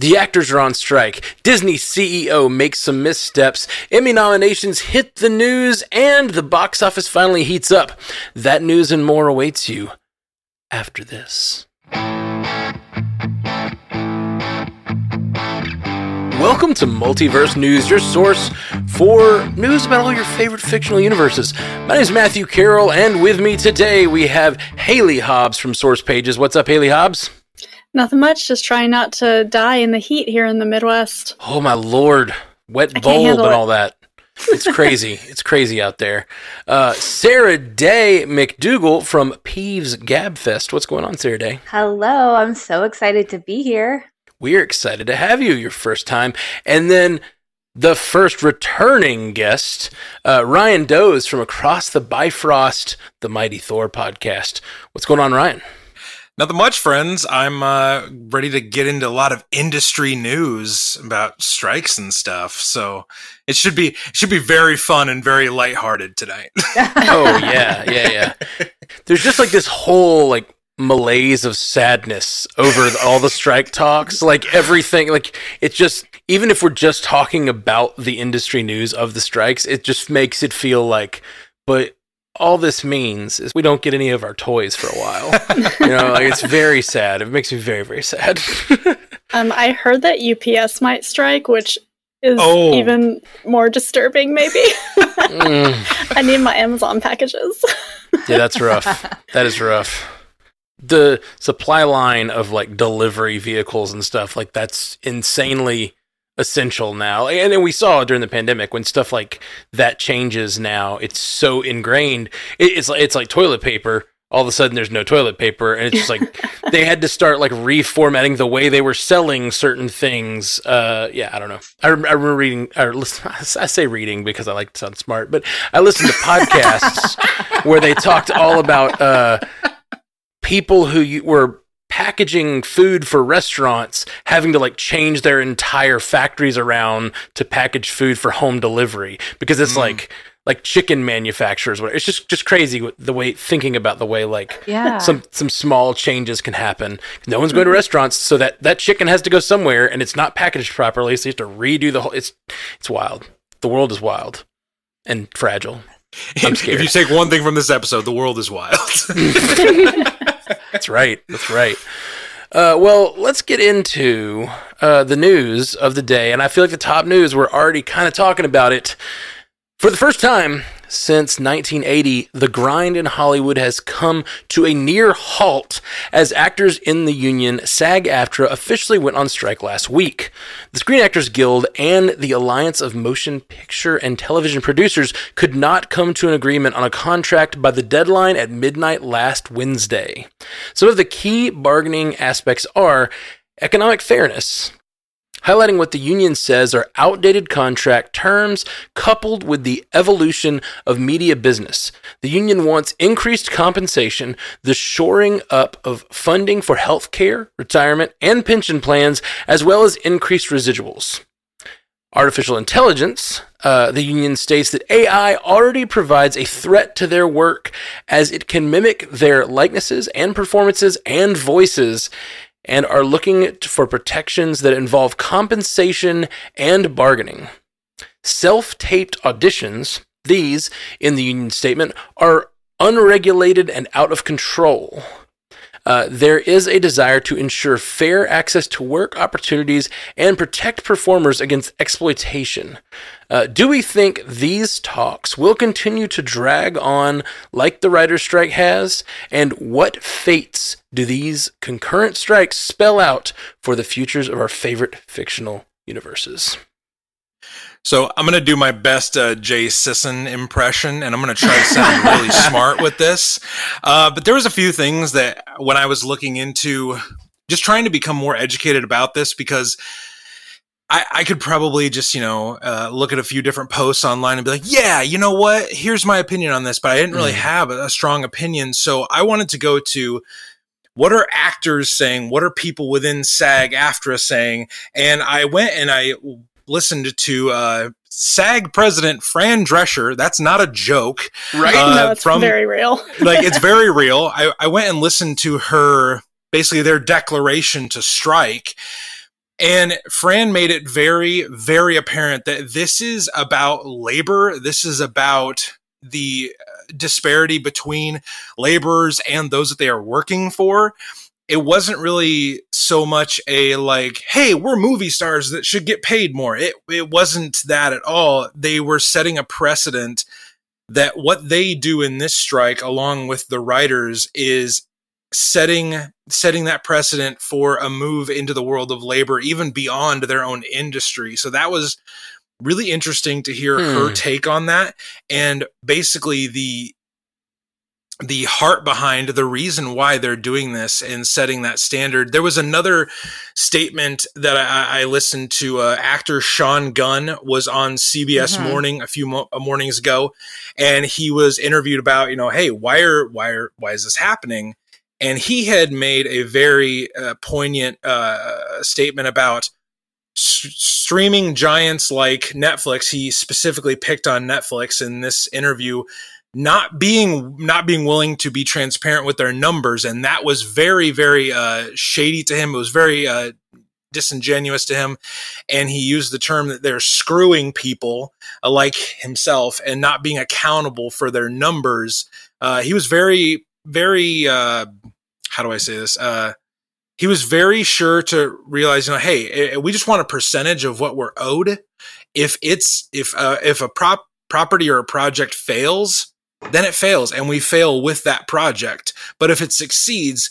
The actors are on strike. Disney CEO makes some missteps. Emmy nominations hit the news, and the box office finally heats up. That news and more awaits you after this. Welcome to Multiverse News, your source for news about all your favorite fictional universes. My name is Matthew Carroll, and with me today we have Haley Hobbs from Source Pages. What's up, Haley Hobbs? Nothing much, just trying not to die in the heat here in the Midwest. Oh my lord, wet I bulb and handle it. all that. It's crazy. it's crazy out there. Uh, Sarah Day McDougal from Peeves Gabfest. What's going on, Sarah Day? Hello, I'm so excited to be here. We're excited to have you your first time. And then the first returning guest, uh, Ryan Does from Across the Bifrost, the Mighty Thor podcast. What's going on, Ryan? Nothing much, friends. I'm uh, ready to get into a lot of industry news about strikes and stuff. So it should be it should be very fun and very lighthearted tonight. Oh yeah, yeah, yeah. There's just like this whole like malaise of sadness over the- all the strike talks. Like everything, like it's just even if we're just talking about the industry news of the strikes, it just makes it feel like, but all this means is we don't get any of our toys for a while. you know, like it's very sad. It makes me very, very sad. Um, I heard that UPS might strike, which is Oh. even more disturbing, maybe. Mm. I need my Amazon packages. Yeah, that's rough. That is rough. The supply line of like delivery vehicles and stuff like that's insanely essential now. And then we saw during the pandemic when stuff like that changes now, it's so ingrained. It's like it's like toilet paper. All of a sudden, there's no toilet paper, and it's just like they had to start like reformatting the way they were selling certain things. Uh, yeah, I don't know. I, I remember reading, or listen, I say reading because I like to sound smart, but I listened to podcasts where they talked all about uh, people who you, were packaging food for restaurants having to like change their entire factories around to package food for home delivery because it's mm. like like chicken manufacturers whatever. it's just just crazy the way thinking about the way like Yeah. some some small changes can happen no one's going to mm-hmm. restaurants so that that chicken has to go somewhere and it's not packaged properly so you have to redo the whole it's it's wild the world is wild and fragile I'm scared. if you take one thing from this episode, the world is wild. That's right. That's right. Uh, well, let's get into uh, the news of the day. And I feel like the top news, we're already kind of talking about it. For the first time since 1980, the grind in Hollywood has come to a near halt as actors in the union SAG AFTRA officially went on strike last week. The Screen Actors Guild and the Alliance of Motion Picture and Television Producers could not come to an agreement on a contract by the deadline at midnight last Wednesday. Some of the key bargaining aspects are economic fairness, highlighting what the union says are outdated contract terms coupled with the evolution of media business. The union wants increased compensation, the shoring up of funding for healthcare, retirement, and pension plans, as well as increased residuals. Artificial intelligence, uh, the union states that AI already provides a threat to their work as it can mimic their likenesses and performances and voices and are looking for protections that involve compensation and bargaining. Self taped auditions, these, in the union statement, are unregulated and out of control. Uh, there is a desire to ensure fair access to work opportunities and protect performers against exploitation. Uh, do we think these talks will continue to drag on like the writer's strike has? And what fates do these concurrent strikes spell out for the futures of our favorite fictional universes? So I'm gonna do my best uh, Jay Sisson impression, and I'm gonna try to sound really smart with this. Uh, but there was a few things that when I was looking into just trying to become more educated about this because. I, I could probably just, you know, uh, look at a few different posts online and be like, yeah, you know what? Here's my opinion on this, but I didn't really Mm. have a, a strong opinion. So I wanted to go to what are actors saying? What are people within SAG AFTRA saying? And I went and I listened to uh, SAG president Fran Drescher. That's not a joke. Right? Uh, no, it's from- very real. Like it's very real. I, I went and listened to her basically their declaration to strike. And Fran made it very, very apparent that this is about labor. This is about the uh, disparity between laborers and those that they are working for. It wasn't really so much a like, hey, we're movie stars that should get paid more. It it wasn't that at all. They were setting a precedent that what they do in this strike along with the writers is setting setting that precedent for a move into the world of labor even beyond their own industry so that was really interesting to hear hmm. her take on that and basically the the heart behind the reason why they're doing this and setting that standard. There was another statement that I, I listened to. Uh, actor Sean Gunn was on CBS mm-hmm. Morning a few mo- uh, mornings ago, and he was interviewed about, you know, hey, why are why are why is this happening? And he had made a very uh, poignant uh, statement about s- streaming giants like Netflix. He specifically picked on Netflix in this interview not being not being willing to be transparent with their numbers. And that was very very uh, shady to him. It was very uh, disingenuous to him. And he used the term that they're screwing people uh, like himself and not being accountable for their numbers. Uh, he was very very uh, how do I say this? Uh, he was very sure to realize, you know, hey, eh, we just want a percentage of what we're owed. If it's if uh, if a prop property or a project fails, then it fails, and we fail with that project. But if it succeeds,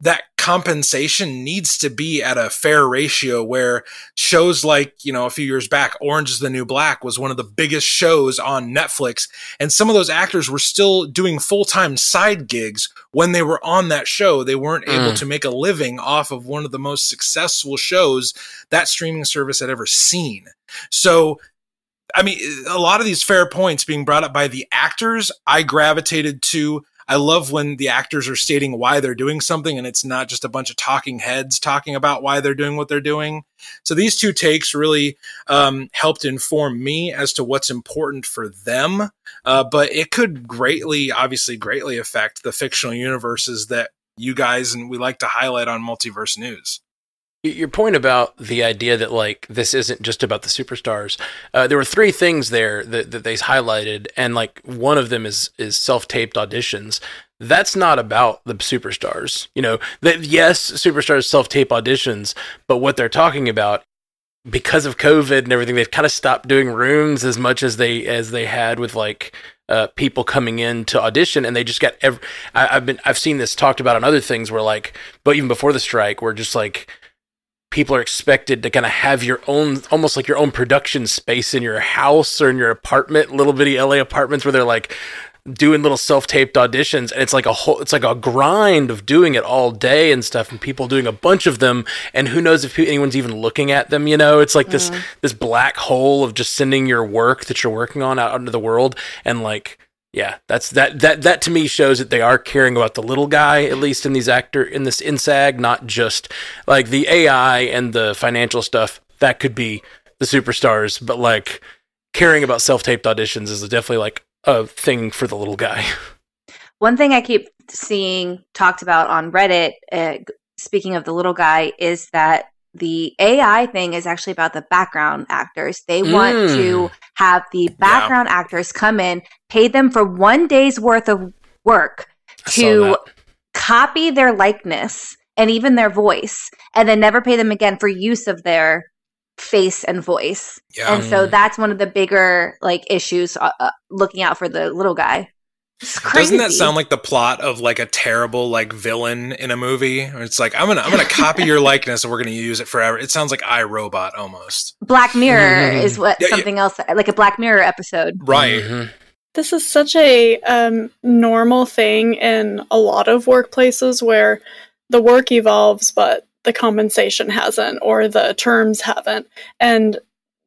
that compensation needs to be at a fair ratio where shows like, you know, a few years back, Orange is the New Black was one of the biggest shows on Netflix. And some of those actors were still doing full time side gigs when they were on that show. They weren't mm. able to make a living off of one of the most successful shows that streaming service had ever seen. So, I mean, a lot of these fair points being brought up by the actors, I gravitated to I love when the actors are stating why they're doing something and it's not just a bunch of talking heads talking about why they're doing what they're doing. So these two takes really um, helped inform me as to what's important for them. Uh, but it could greatly, obviously, greatly affect the fictional universes that you guys and we like to highlight on Multiverse News your point about the idea that like this isn't just about the superstars uh, there were three things there that, that they highlighted and like one of them is is self-taped auditions. That's not about the superstars you know? That yes superstars self-tape auditions but what they're talking about because of covid and everything they've kind of stopped doing rooms as much as they as they had with like uh, people coming in to audition and they just got every I, have been i've seen this talked about on other things where like but even before the strike where just like people are expected to kind of have your own almost like your own production space in your house or in your apartment little bitty la apartments where they're like doing little self-taped auditions and it's like a whole it's like a grind of doing it all day and stuff and people doing a bunch of them and who knows if anyone's even looking at them you know it's like this mm. this black hole of just sending your work that you're working on out into the world and like yeah, that's that that that to me shows that they are caring about the little guy, at least in these actor in this INSAG, not just like the AI and the financial stuff. That could be the superstars, but like caring about self-taped auditions is definitely like a thing for the little guy. One thing I keep seeing talked about on Reddit, uh, speaking of the little guy, is that the AI thing is actually about the background actors. They mm. want to mm. Have the background yeah. actors come in, pay them for one day's worth of work to copy their likeness and even their voice, and then never pay them again for use of their face and voice. Yeah. And so that's one of the bigger like issues uh, uh, looking out for the little guy. Doesn't that sound like the plot of like a terrible like villain in a movie? It's like I'm gonna I'm gonna copy your likeness and we're gonna use it forever. It sounds like I Robot almost. Black Mirror mm-hmm. is what yeah, something yeah. else like a Black Mirror episode. Right. Mm-hmm. This is such a um, normal thing in a lot of workplaces where the work evolves, but the compensation hasn't or the terms haven't. And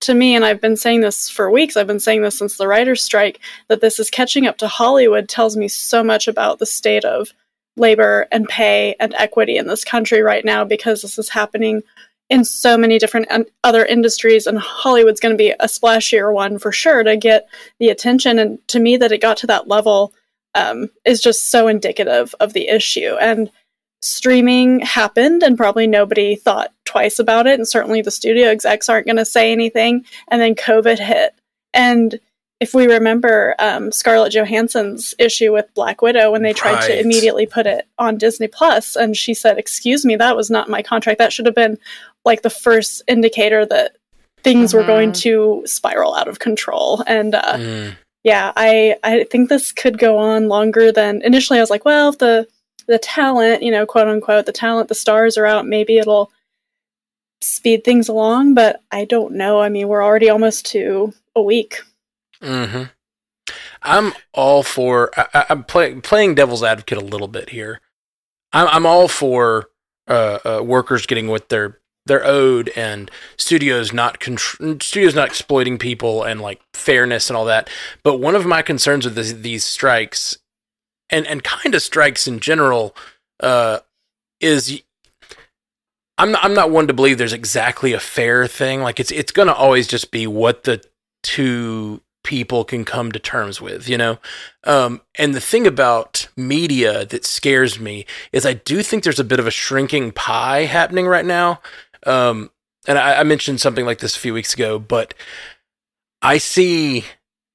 to me, and I've been saying this for weeks, I've been saying this since the writer's strike, that this is catching up to Hollywood tells me so much about the state of labor and pay and equity in this country right now because this is happening in so many different other industries and hollywood's going to be a splashier one for sure to get the attention and to me that it got to that level um, is just so indicative of the issue. And streaming happened and probably nobody thought twice about it and certainly the studio execs aren't going to say anything and then covid hit and if we remember um, Scarlett Johansson's issue with Black Widow when they tried right. to immediately put it on Disney Plus, and she said, "Excuse me, that was not my contract. That should have been like the first indicator that things mm-hmm. were going mm-hmm. to spiral out of control." And uh, mm. yeah, I I think this could go on longer than initially. I was like, well, if the the talent, you know, quote unquote, the talent, the stars are out, maybe it'll speed things along. But I don't know. I mean, we're already almost to a week. Hmm. I'm all for. I, am play, playing devil's advocate a little bit here. I'm, I'm all for uh, uh, workers getting what they're they're owed and studios not contr- studios not exploiting people and like fairness and all that. But one of my concerns with this, these strikes and and kind of strikes in general uh, is I'm not, I'm not one to believe there's exactly a fair thing. Like it's it's going to always just be what the two people can come to terms with, you know? Um, and the thing about media that scares me is I do think there's a bit of a shrinking pie happening right now. Um, and I, I mentioned something like this a few weeks ago, but I see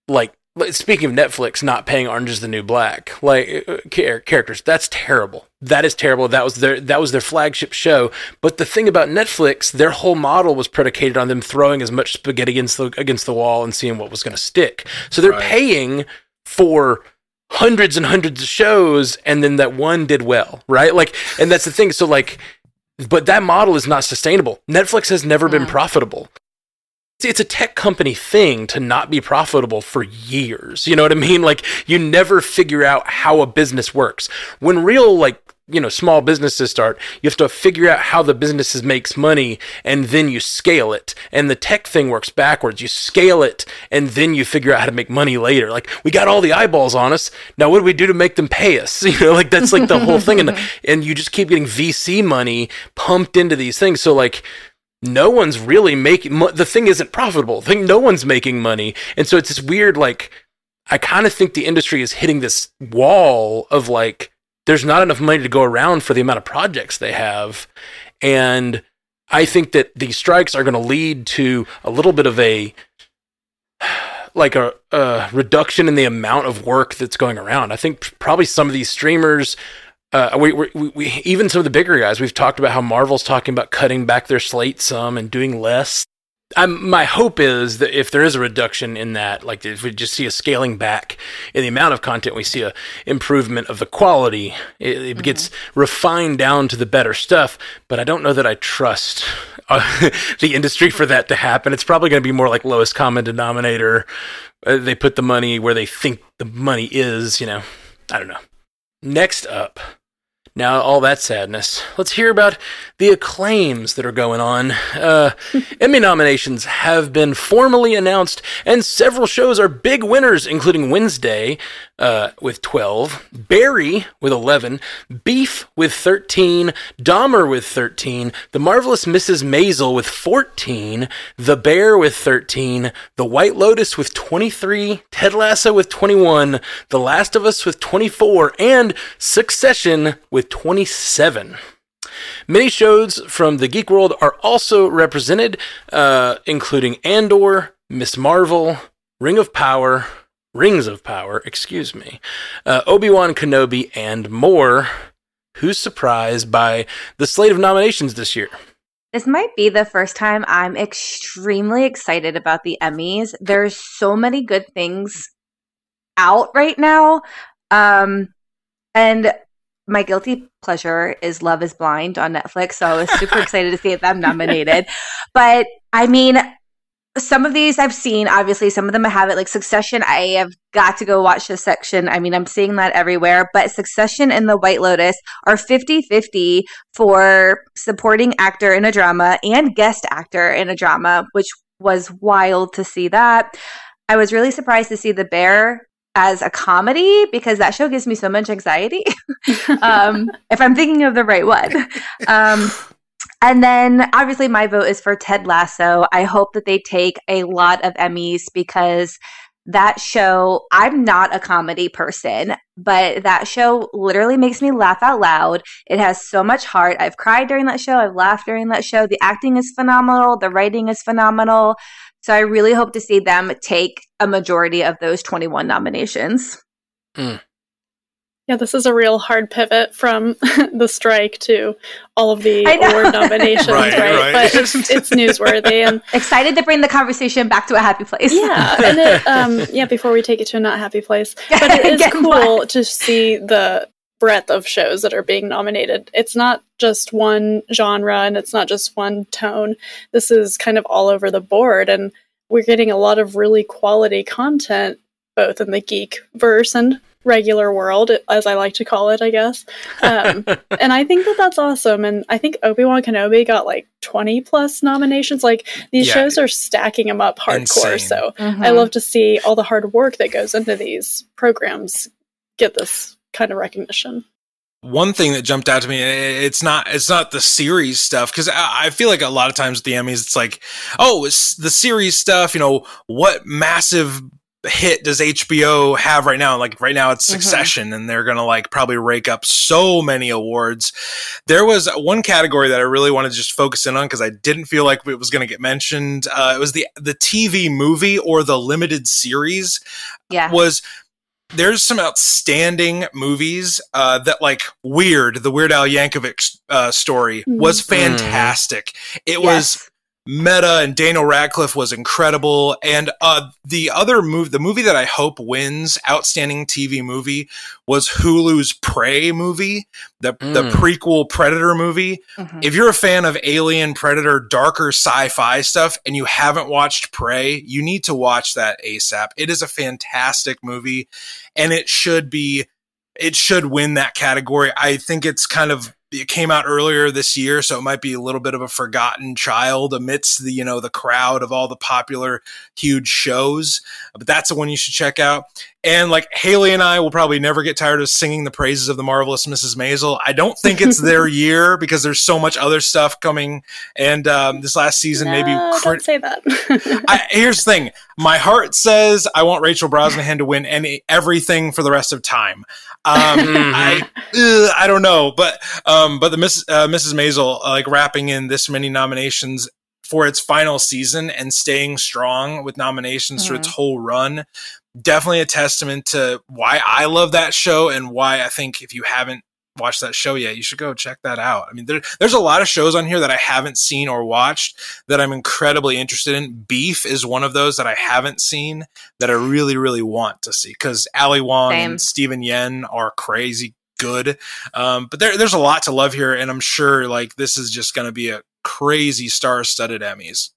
like speaking of Netflix not paying Orange is the New Black, like uh, characters, that's terrible. That is terrible. That was their that was their flagship show. But the thing about Netflix, their whole model was predicated on them throwing as much spaghetti against the against the wall and seeing what was going to stick. So they're right. paying for hundreds and hundreds of shows, and then that one did well, right? Like, and that's the thing. So like. But that model is not sustainable. Netflix has never been profitable it's a tech company thing to not be profitable for years. You know what I mean? Like you never figure out how a business works. When real like you know small businesses start you have to figure out how the businesses makes money and then you scale it. And the tech thing works backwards. You scale it and then you figure out how to make money later. Like we got all the eyeballs on us. Now what do we do to make them pay us? You know like that's like the whole thing. And and you just keep getting vc money pumped into these things. So like no one's really making the thing isn't profitable. No one's making money, and so it's this weird like. I kind of think the industry is hitting this wall of like there's not enough money to go around for the amount of projects they have, and I think that these strikes are going to lead to a little bit of a like a, a, reduction in the amount of work that's going around. I think probably some of these streamers uh, we, we, we, even some of the bigger guys, we've talked about how Marvel's talking about cutting back their slate some and doing less. I'm, my hope is that if there is a reduction in that, like if we just see a scaling back in the amount of content, we see a improvement of the quality. It, it mm-hmm. gets refined down to the better stuff. But I don't know that I trust uh, the industry for that to happen. It's probably going to be more like lowest common denominator. Uh, they put the money where they think the money is. You know, I don't know. Next up, now, all that sadness. Let's hear about the acclaims that are going on. Uh, Emmy nominations have been formally announced, and several shows are big winners, including Wednesday uh, with 12, Barry with 11, Beef with 13, Dahmer with 13, The Marvelous Mrs. Maisel with 14, The Bear with 13, The White Lotus with 23, Ted Lasso with 21, The Last of Us with 24, and Succession with 27. Many shows from the geek world are also represented, uh, including Andor, Ms. Marvel, Ring of Power, Rings of Power, excuse me, uh, Obi Wan Kenobi, and more. Who's surprised by the slate of nominations this year? This might be the first time I'm extremely excited about the Emmys. There's so many good things out right now. Um, and my guilty pleasure is Love is Blind on Netflix. So I was super excited to see them nominated. But I mean, some of these I've seen, obviously, some of them I haven't. Like Succession, I have got to go watch Succession. I mean, I'm seeing that everywhere. But Succession and The White Lotus are 50 50 for supporting actor in a drama and guest actor in a drama, which was wild to see that. I was really surprised to see The Bear as a comedy because that show gives me so much anxiety. um, if I'm thinking of the right one. Um, and then obviously my vote is for Ted Lasso. I hope that they take a lot of Emmys because that show, I'm not a comedy person, but that show literally makes me laugh out loud. It has so much heart. I've cried during that show. I've laughed during that show. The acting is phenomenal. The writing is phenomenal. So I really hope to see them take a majority of those 21 nominations. Mm. Yeah, this is a real hard pivot from the strike to all of the award nominations, right, right? right? But it's, it's, newsworthy and excited to bring the conversation back to a happy place. Yeah, and it, um, yeah, before we take it to a not happy place, but it is cool to see the breadth of shows that are being nominated. It's not just one genre and it's not just one tone. This is kind of all over the board, and we're getting a lot of really quality content both in the geek verse and regular world, as I like to call it, I guess. Um, and I think that that's awesome. And I think Obi Wan Kenobi got like 20 plus nominations. Like these yeah. shows are stacking them up hardcore. Insane. So mm-hmm. I love to see all the hard work that goes into these programs get this kind of recognition one thing that jumped out to me it's not it's not the series stuff because I, feel like a lot of times with the emmys it's like oh it's the series stuff you know what massive hit does HBO have right now? Like right now it's mm-hmm. Succession mm-hmm. and they're going to like probably rake up so many awards. There was one category that I really wanted to just focus in on cuz I didn't feel like it was going to get mentioned. Uh, it was the the TV movie or the limited series. Yeah. Was there's some outstanding movies uh, that like weird the weird al yankovic uh, story was mm-hmm. fantastic it yes. was meta and Daniel Radcliffe was incredible. And uh, the other movie, the movie that I hope wins outstanding TV movie was Hulu's Prey movie, the, mm. the prequel Predator movie. Mm-hmm. If you're a fan of Alien, Predator, darker sci fi stuff, and you haven't watched Prey, you need to watch that ASAP. It is a fantastic movie and it should be. It should win that category. I think it's kind of it came out earlier this year, so it might be a little bit of a forgotten child amidst the you know the crowd of all the popular huge shows. But that's the one you should check out. And like Haley and I will probably never get tired of singing the praises of the marvelous Mrs. Maisel. I don't think it's their year because there's so much other stuff coming. And um, this last season, no, maybe don't say that. I, here's the thing: my heart says I want Rachel Brosnahan to win any everything for the rest of time. Um, mm-hmm. I uh, I don't know, but um, but the Miss, uh, Mrs. Maisel uh, like wrapping in this many nominations for its final season and staying strong with nominations mm-hmm. through its whole run. Definitely a testament to why I love that show and why I think if you haven't watched that show yet, you should go check that out. I mean, there, there's a lot of shows on here that I haven't seen or watched that I'm incredibly interested in. Beef is one of those that I haven't seen that I really, really want to see because Ali Wong Same. and Steven Yeun are crazy good. Um, but there, there's a lot to love here, and I'm sure like this is just going to be a crazy star-studded Emmys.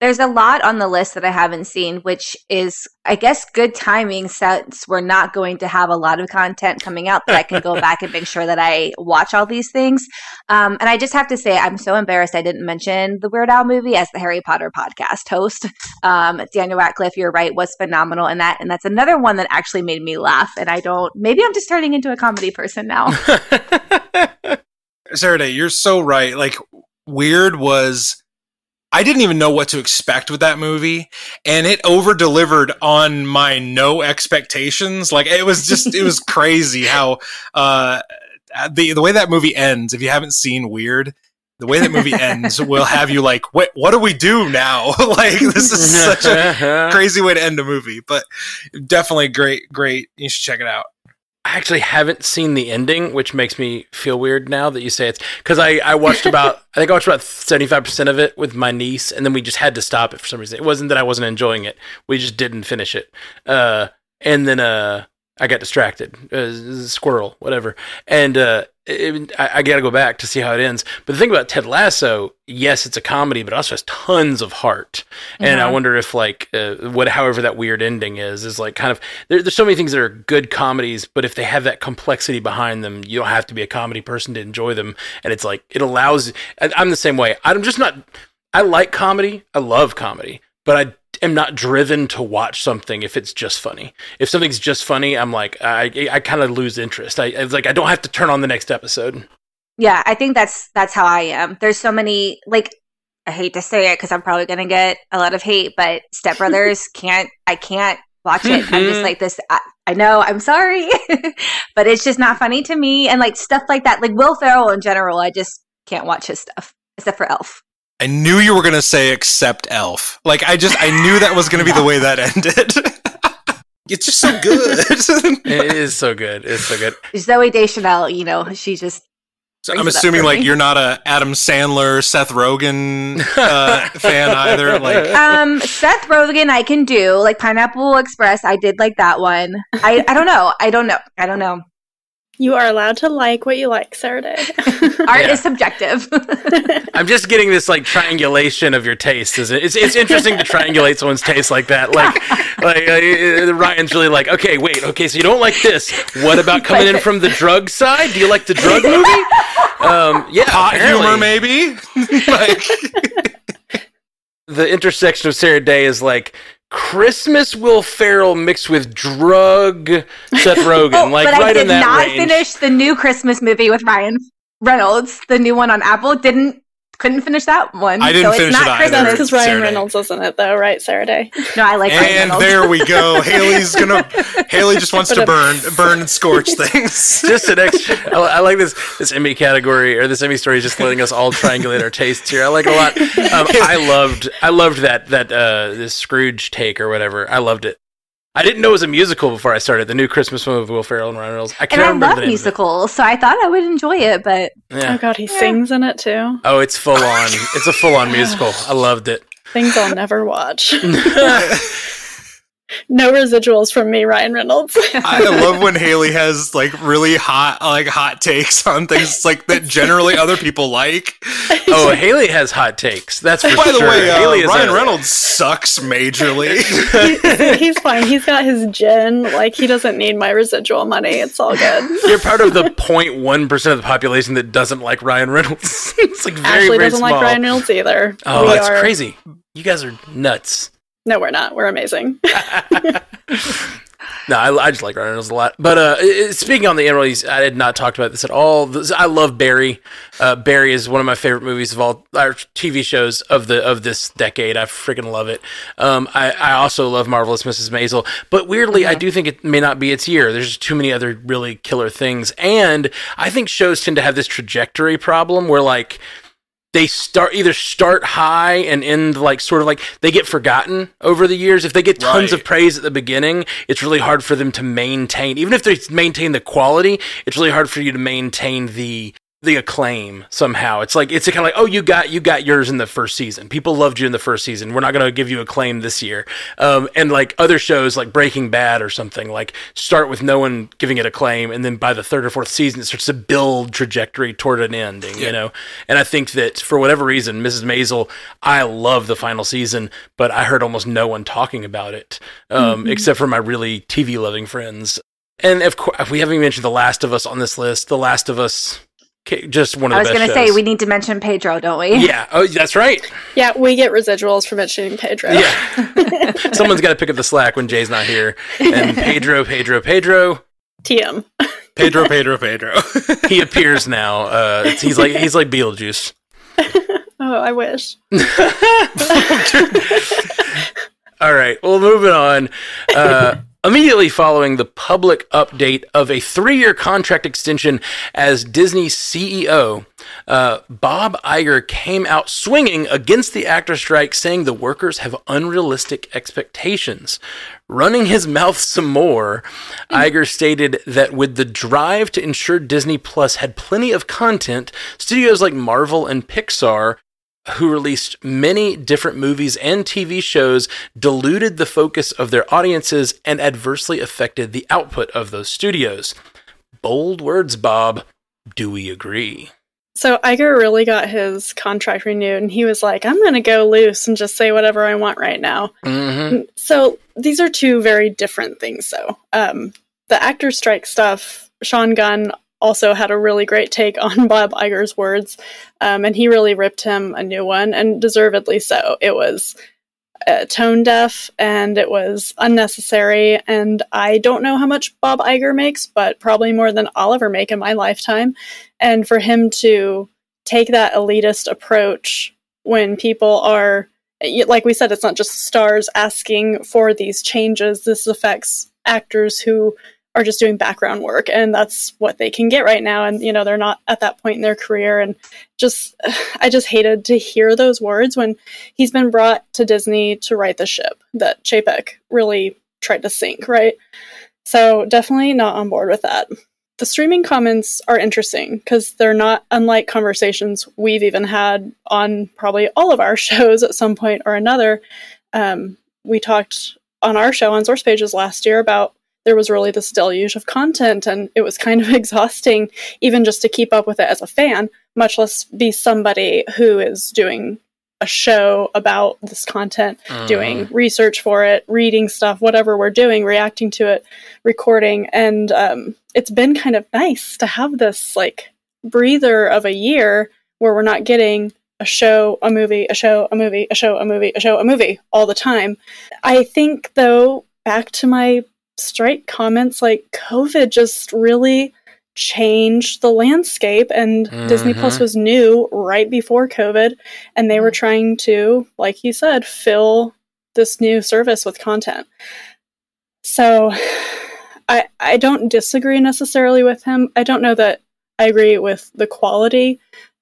There's a lot on the list that I haven't seen, which is, I guess, good timing since we're not going to have a lot of content coming out that I can go back and make sure that I watch all these things. Um, and I just have to say, I'm so embarrassed I didn't mention the Weird Al movie as the Harry Potter podcast host. Um, Daniel Radcliffe, you're right, was phenomenal in that. And that's another one that actually made me laugh. And I don't, maybe I'm just turning into a comedy person now. Sarah Day, you're so right. Like, Weird was I didn't even know what to expect with that movie, and it over delivered on my no expectations. Like it was just it was crazy how uh, the the way that movie ends. If you haven't seen Weird, the way that movie ends will have you like, what what do we do now? like this is such a crazy way to end a movie, but definitely great, great. You should check it out. I actually haven't seen the ending, which makes me feel weird now that you say it's because I, I watched about I think I watched about seventy five percent of it with my niece, and then we just had to stop it for some reason. It wasn't that I wasn't enjoying it; we just didn't finish it. Uh, and then uh, I got distracted, uh, squirrel, whatever, and uh, it, I, I got to go back to see how it ends. But the thing about Ted Lasso, yes, it's a comedy, but also has tons of heart. And mm-hmm. I wonder if like uh, what, however that weird ending is, is like kind of there, there's so many things that are good comedies, but if they have that complexity behind them, you don't have to be a comedy person to enjoy them. And it's like it allows. I, I'm the same way. I'm just not. I like comedy. I love comedy, but I am not driven to watch something if it's just funny. If something's just funny, I'm like I I kind of lose interest. I it's like I don't have to turn on the next episode. Yeah, I think that's that's how I am. There's so many like I hate to say it because I'm probably gonna get a lot of hate, but Step Brothers can't I can't watch it. I'm just Mhm. like this. I, I know. I'm sorry, but it's just not funny to me. And like stuff like that, like Will Ferrell in general, I just can't watch his stuff except for Elf. I knew you were gonna say except Elf. Like I just I knew that was gonna be the way that ended. it's just so good. It is so good. It's so good. Zooey Deschanel, you know, she just So I'm assuming like me. you're not a Adam Sandler, Seth Rogen uh, fan either. Like um Seth Rogen I can do like Pineapple Express I did like that one I I don't know I don't know I don't know You are allowed to like what you like, Sarah Day. art Yeah. is subjective I'm just getting this like triangulation of your taste. Is it? It's it's interesting to triangulate someone's taste like that. Like like uh, Ryan's really like, okay, wait, okay, so you don't like this. What about coming in from the drug side? Do you like the drug movie? Um, yeah, pot apparently. humor, maybe. like the intersection of Sarah Day is like Christmas Will Ferrell mixed with drug Seth Rogen, Oh, like but I did in that not range. finish the new Christmas movie with Ryan Reynolds the new one on Apple didn't couldn't finish that one I didn't so it's finish not it either. Christmas That's because Ryan Sarah Day. Reynolds isn't it, though, right, Sarah Day? no I like Ryan and Reynolds there we go. Haley's gonna. Haley just wants to burn, burn and scorch things. just an extra. I, I like this this Emmy category or this Emmy story, is just letting us all triangulate our tastes here. I like a lot. Um, I loved I loved that that uh, this Scrooge take or whatever. I loved it. I didn't know it was a musical before I started the new Christmas film with Will Ferrell and Ryan Reynolds. I and can't I remember love the name of it. musicals so I thought I would enjoy it but Yeah. Oh god, he sings in it too. Oh, it's full on. It's a full on musical. I loved it. Things I'll never watch. no residuals from me, Ryan Reynolds. I love when Haley has like really hot, like hot takes on things like that generally other people like. Oh, Haley has hot takes. That's for By the way, uh, Haley is Ryan a- Reynolds sucks majorly. He- he's fine. He's got his gin. Like he doesn't need my residual money. It's all good. You're part of the 0.1 percent of the population that doesn't like Ryan Reynolds. it's like very, Ashley very doesn't small. like Ryan Reynolds either. Oh, We that's are- crazy. You guys are nuts. No, we're not. We're amazing. No, I, I just like Ryan Reynolds a lot. But uh, speaking on the Emeralds, I had not talked about this at all. This- I love Barry. Uh, Barry is one of my favorite movies of all our TV shows of the of this decade. I freaking love it. Um, I, I also love Marvelous Mrs. Maisel. But weirdly, I do think it may not be its year. There's just too many other really killer things, and I think shows tend to have this trajectory problem where like they start either start high and end like sort of like they get forgotten over the years. If they get tons Right. of praise at the beginning, it's really hard for them to maintain. Even if they maintain the quality, it's really hard for you to maintain the the acclaim somehow. It's like it's kind of like, oh, you got you got yours in the first season. People loved you in the first season. We're not going to give you acclaim this year. Um, and like other shows like Breaking Bad or something, like start with no one giving it acclaim, and then by the third or fourth season, it starts to build trajectory toward an ending. You know, and I think that for whatever reason, Mrs. Maisel, I love the final season, but I heard almost no one talking about it, um, except for my really TV loving friends. And of course, we haven't even mentioned The Last of Us on this list. The Last of Us, just one of I was going to say we need to mention Pedro don't we yeah, oh, that's right. Yeah, we get residuals for mentioning Pedro. Yeah, someone's got to pick up the slack when Jay's not here. And Pedro, Pedro, Pedro, TM. Pedro, Pedro, Pedro. he appears now. Uh, he's like he's like Beetlejuice. Oh, I wish. All right. Well, moving on. Uh, immediately following the public update of a three-year contract extension as Disney's CEO, uh, Bob Iger came out swinging against the actor strike, saying the workers have unrealistic expectations. Running his mouth some more, Iger stated that with the drive to ensure Disney Plus had plenty of content, studios like Marvel and Pixar who released many different movies and TV shows, diluted the focus of their audiences and adversely affected the output of those studios. Bold words, Bob. Do we agree? So Iger really got his contract renewed, and he was like, "I'm going to go loose and just say whatever I want right now." Mm-hmm. So these are two very different things, though. Um, the actor strike stuff, Sean Gunn also had a really great take on Bob Iger's words, um, and he really ripped him a new one, and deservedly so. It was uh, tone deaf and it was unnecessary. And I don't know how much Bob Iger makes, but probably more than I'll ever make in my lifetime. And for him to take that elitist approach when people are like we said, it's not just stars asking for these changes. This affects actors who are just doing background work and that's what they can get right now. And you know they're not at that point in their career. And just i just hated to hear those words when he's been brought to disney to right the ship that chapek really tried to sink right? So definitely not on board with that. The streaming comments are interesting because they're not unlike conversations we've even had on probably all of our shows at some point or another. Um, we talked on our show on source pages last year about there was really this deluge of content and it was kind of exhausting even just to keep up with it as a fan much less be somebody who is doing a show about this content Mm. doing research for it reading stuff whatever we're doing reacting to it recording and um, it's been kind of nice to have this like breather of a year where we're not getting a show a movie a show a movie a show a movie a show a movie all the time i think though back to my straight comments like covid just really changed the landscape and disney plus Mhm. was new right before covid and they were trying to like you said fill this new service with content. So i i don't disagree necessarily with him. I don't know that i agree with the quality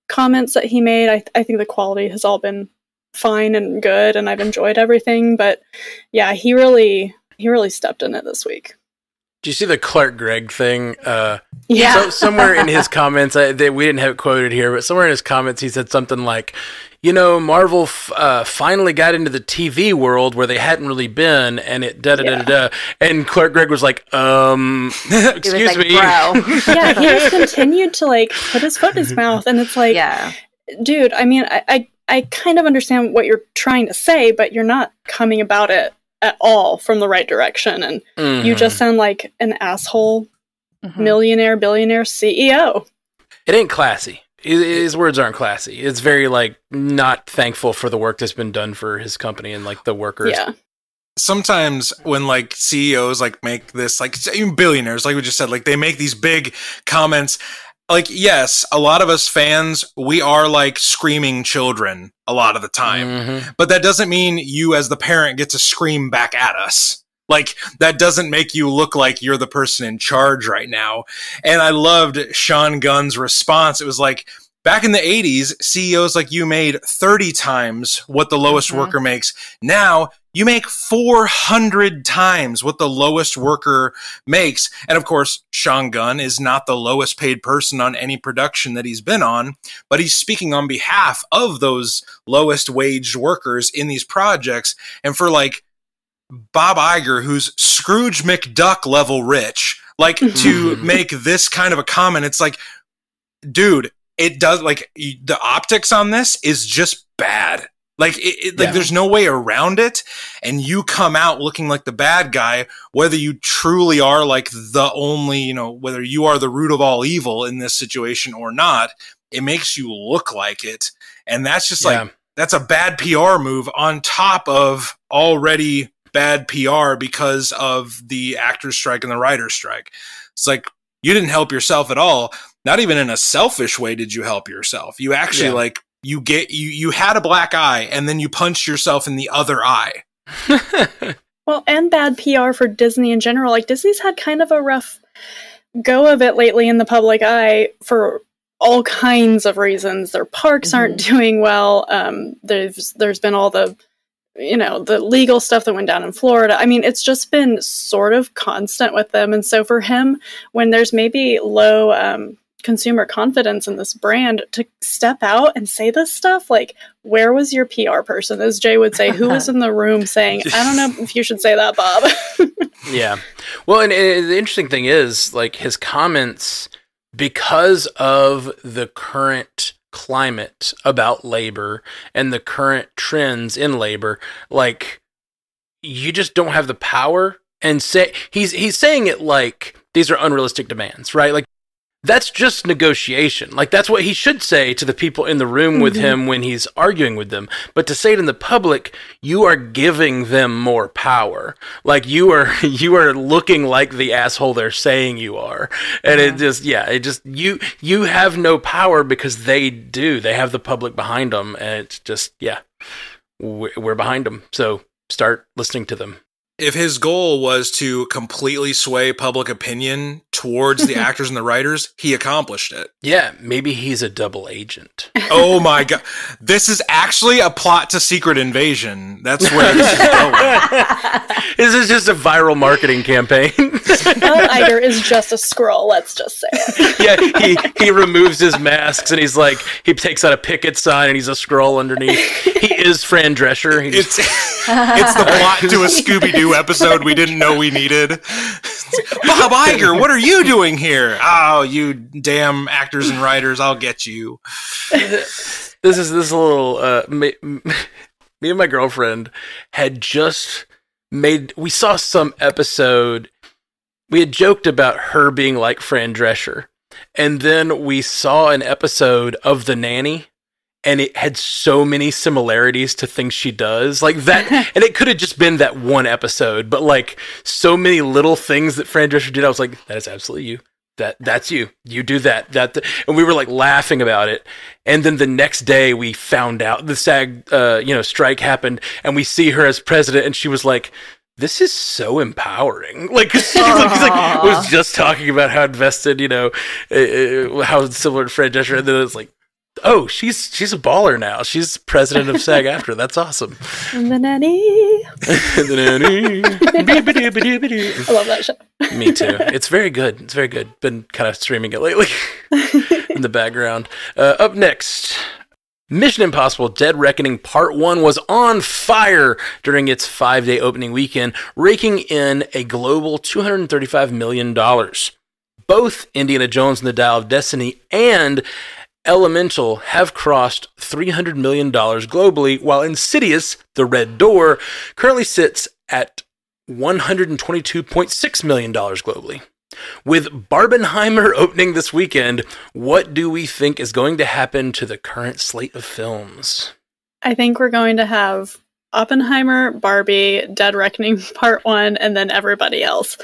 comments that he made. I, I think the quality has all been fine and good and i've enjoyed everything but yeah he really he really stepped in it this week Do you see the Clark Gregg thing? Uh, yeah So, somewhere in his comments, I, they, we didn't have it quoted here, but somewhere in his comments, he said something like, "You know, Marvel f- uh, finally got into the TV world where they hadn't really been, and it da da da da." da." And Clark Gregg was like, "Um, excuse like, me, yeah he has continued to like put his foot in his mouth and it's like yeah. dude i mean I, I i kind of understand what you're trying to say but you're not coming about it at all from the right direction and you Mhm. just sound like an asshole Mhm. millionaire billionaire ceo it ain't classy." His, his words aren't classy. It's very like not thankful for the work that's been done for his company and like the workers. yeah sometimes when like CEOs like make this like even billionaires like we just said like they make these big comments like yes a lot of us fans we are like screaming children a lot of the time. Mhm. but that doesn't mean you as the parent get to scream back at us. Like that doesn't make you look like you're the person in charge right now. And i loved sean gunn's response. It was like back in the 80s ceos like you made 30 times what the lowest Mhm. worker makes. Now you make 400 times what the lowest worker makes and of course sean gunn is not the lowest paid person on any production that he's been on but he's speaking on behalf of those lowest waged workers in these projects and for like Bob Iger, who's Scrooge McDuck level rich, like to make this kind of a comment, it's like, dude, it does like the optics on this is just bad. Like, it, it, like Yeah. there's no way around it, and you come out looking like the bad guy, whether you truly are like the only, you know, whether you are the root of all evil in this situation or not. It makes you look like it, and that's just like that's a bad PR move on top of already bad PR because of the actors strike and the writers strike. It's like you didn't help yourself at all. Not even in a selfish way did you help yourself. You actually Yeah. like you get you you had a black eye and then you punched yourself in the other eye. Well, and bad PR for Disney in general. Like Disney's had kind of a rough go of it lately in the public eye for all kinds of reasons. Their parks aren't doing well. Um, there's there's been all the you know the legal stuff that went down in Florida. I mean, it's just been sort of constant with them. And so for him, when there's maybe low um, consumer confidence in this brand, to step out and say this stuff, like where was your PR person? As Jay would say, who was in the room saying, I don't know if you should say that, Bob. Yeah. Well, and uh, the interesting thing is, like, his comments, because of the current climate about labor and the current trends in labor, like, you just don't have the power and say he's he's saying it like these are unrealistic demands, right? Like that's just negotiation. Like that's what he should say to the people in the room with Mhm. him when he's arguing with them. But to say it in the public, you are giving them more power. Like you are you are looking like the asshole they're saying you are. And it just yeah, it just you you have no power because they do. They have the public behind them and it's just yeah. we're behind them. So start listening to them if his goal was to completely sway public opinion towards the actors and the writers, he accomplished it. Yeah, maybe he's a double agent. Oh my god. This is actually a plot to Secret Invasion. That's where this is going. this is just a viral marketing campaign. Bob Iger is just a Skrull, let's just say it. yeah, he, he removes his masks and he's like, he takes out a picket sign and he's a Skrull underneath. He is Fran Drescher. He just- it's, it's the plot to a Scooby Doo episode we didn't know we needed. Bob Iger, what are you doing here? Oh, you damn actors and writers, I'll get you. this is this little uh, me, me and my girlfriend had just made we saw some episode we had joked about her being like Fran Drescher and then we saw an episode of The Nanny and it had so many similarities to things she does like that and it could have just been that one episode but like so many little things that Fran Drescher did I was like that is absolutely you. That that's you. You do that that and we were like laughing about it. And then the next day we found out the sag uh, you know strike happened and we see her as president and she was like this is so empowering. Like, she like, like, was just talking about how invested, you know, uh, how similar to Fran Drescher, and then it's like, oh, she's she's a baller now. She's president of SAG-AFTRA. That's awesome. The nanny. the nanny. I love that show. Me too. It's very good. It's very good. Been kind of streaming it lately in the background. Uh, up next. Mission Impossible Dead Reckoning Part 1 was on fire during its five day opening weekend, raking in a global $235 million. Both Indiana Jones and the Dial of Destiny and Elemental have crossed $300 million globally, while Insidious, The Red Door, currently sits at $122.6 million globally. With Barbenheimer opening this weekend, what do we think is going to happen to the current slate of films? I think we're going to have Oppenheimer, Barbie, Dead Reckoning Part 1, and then everybody else.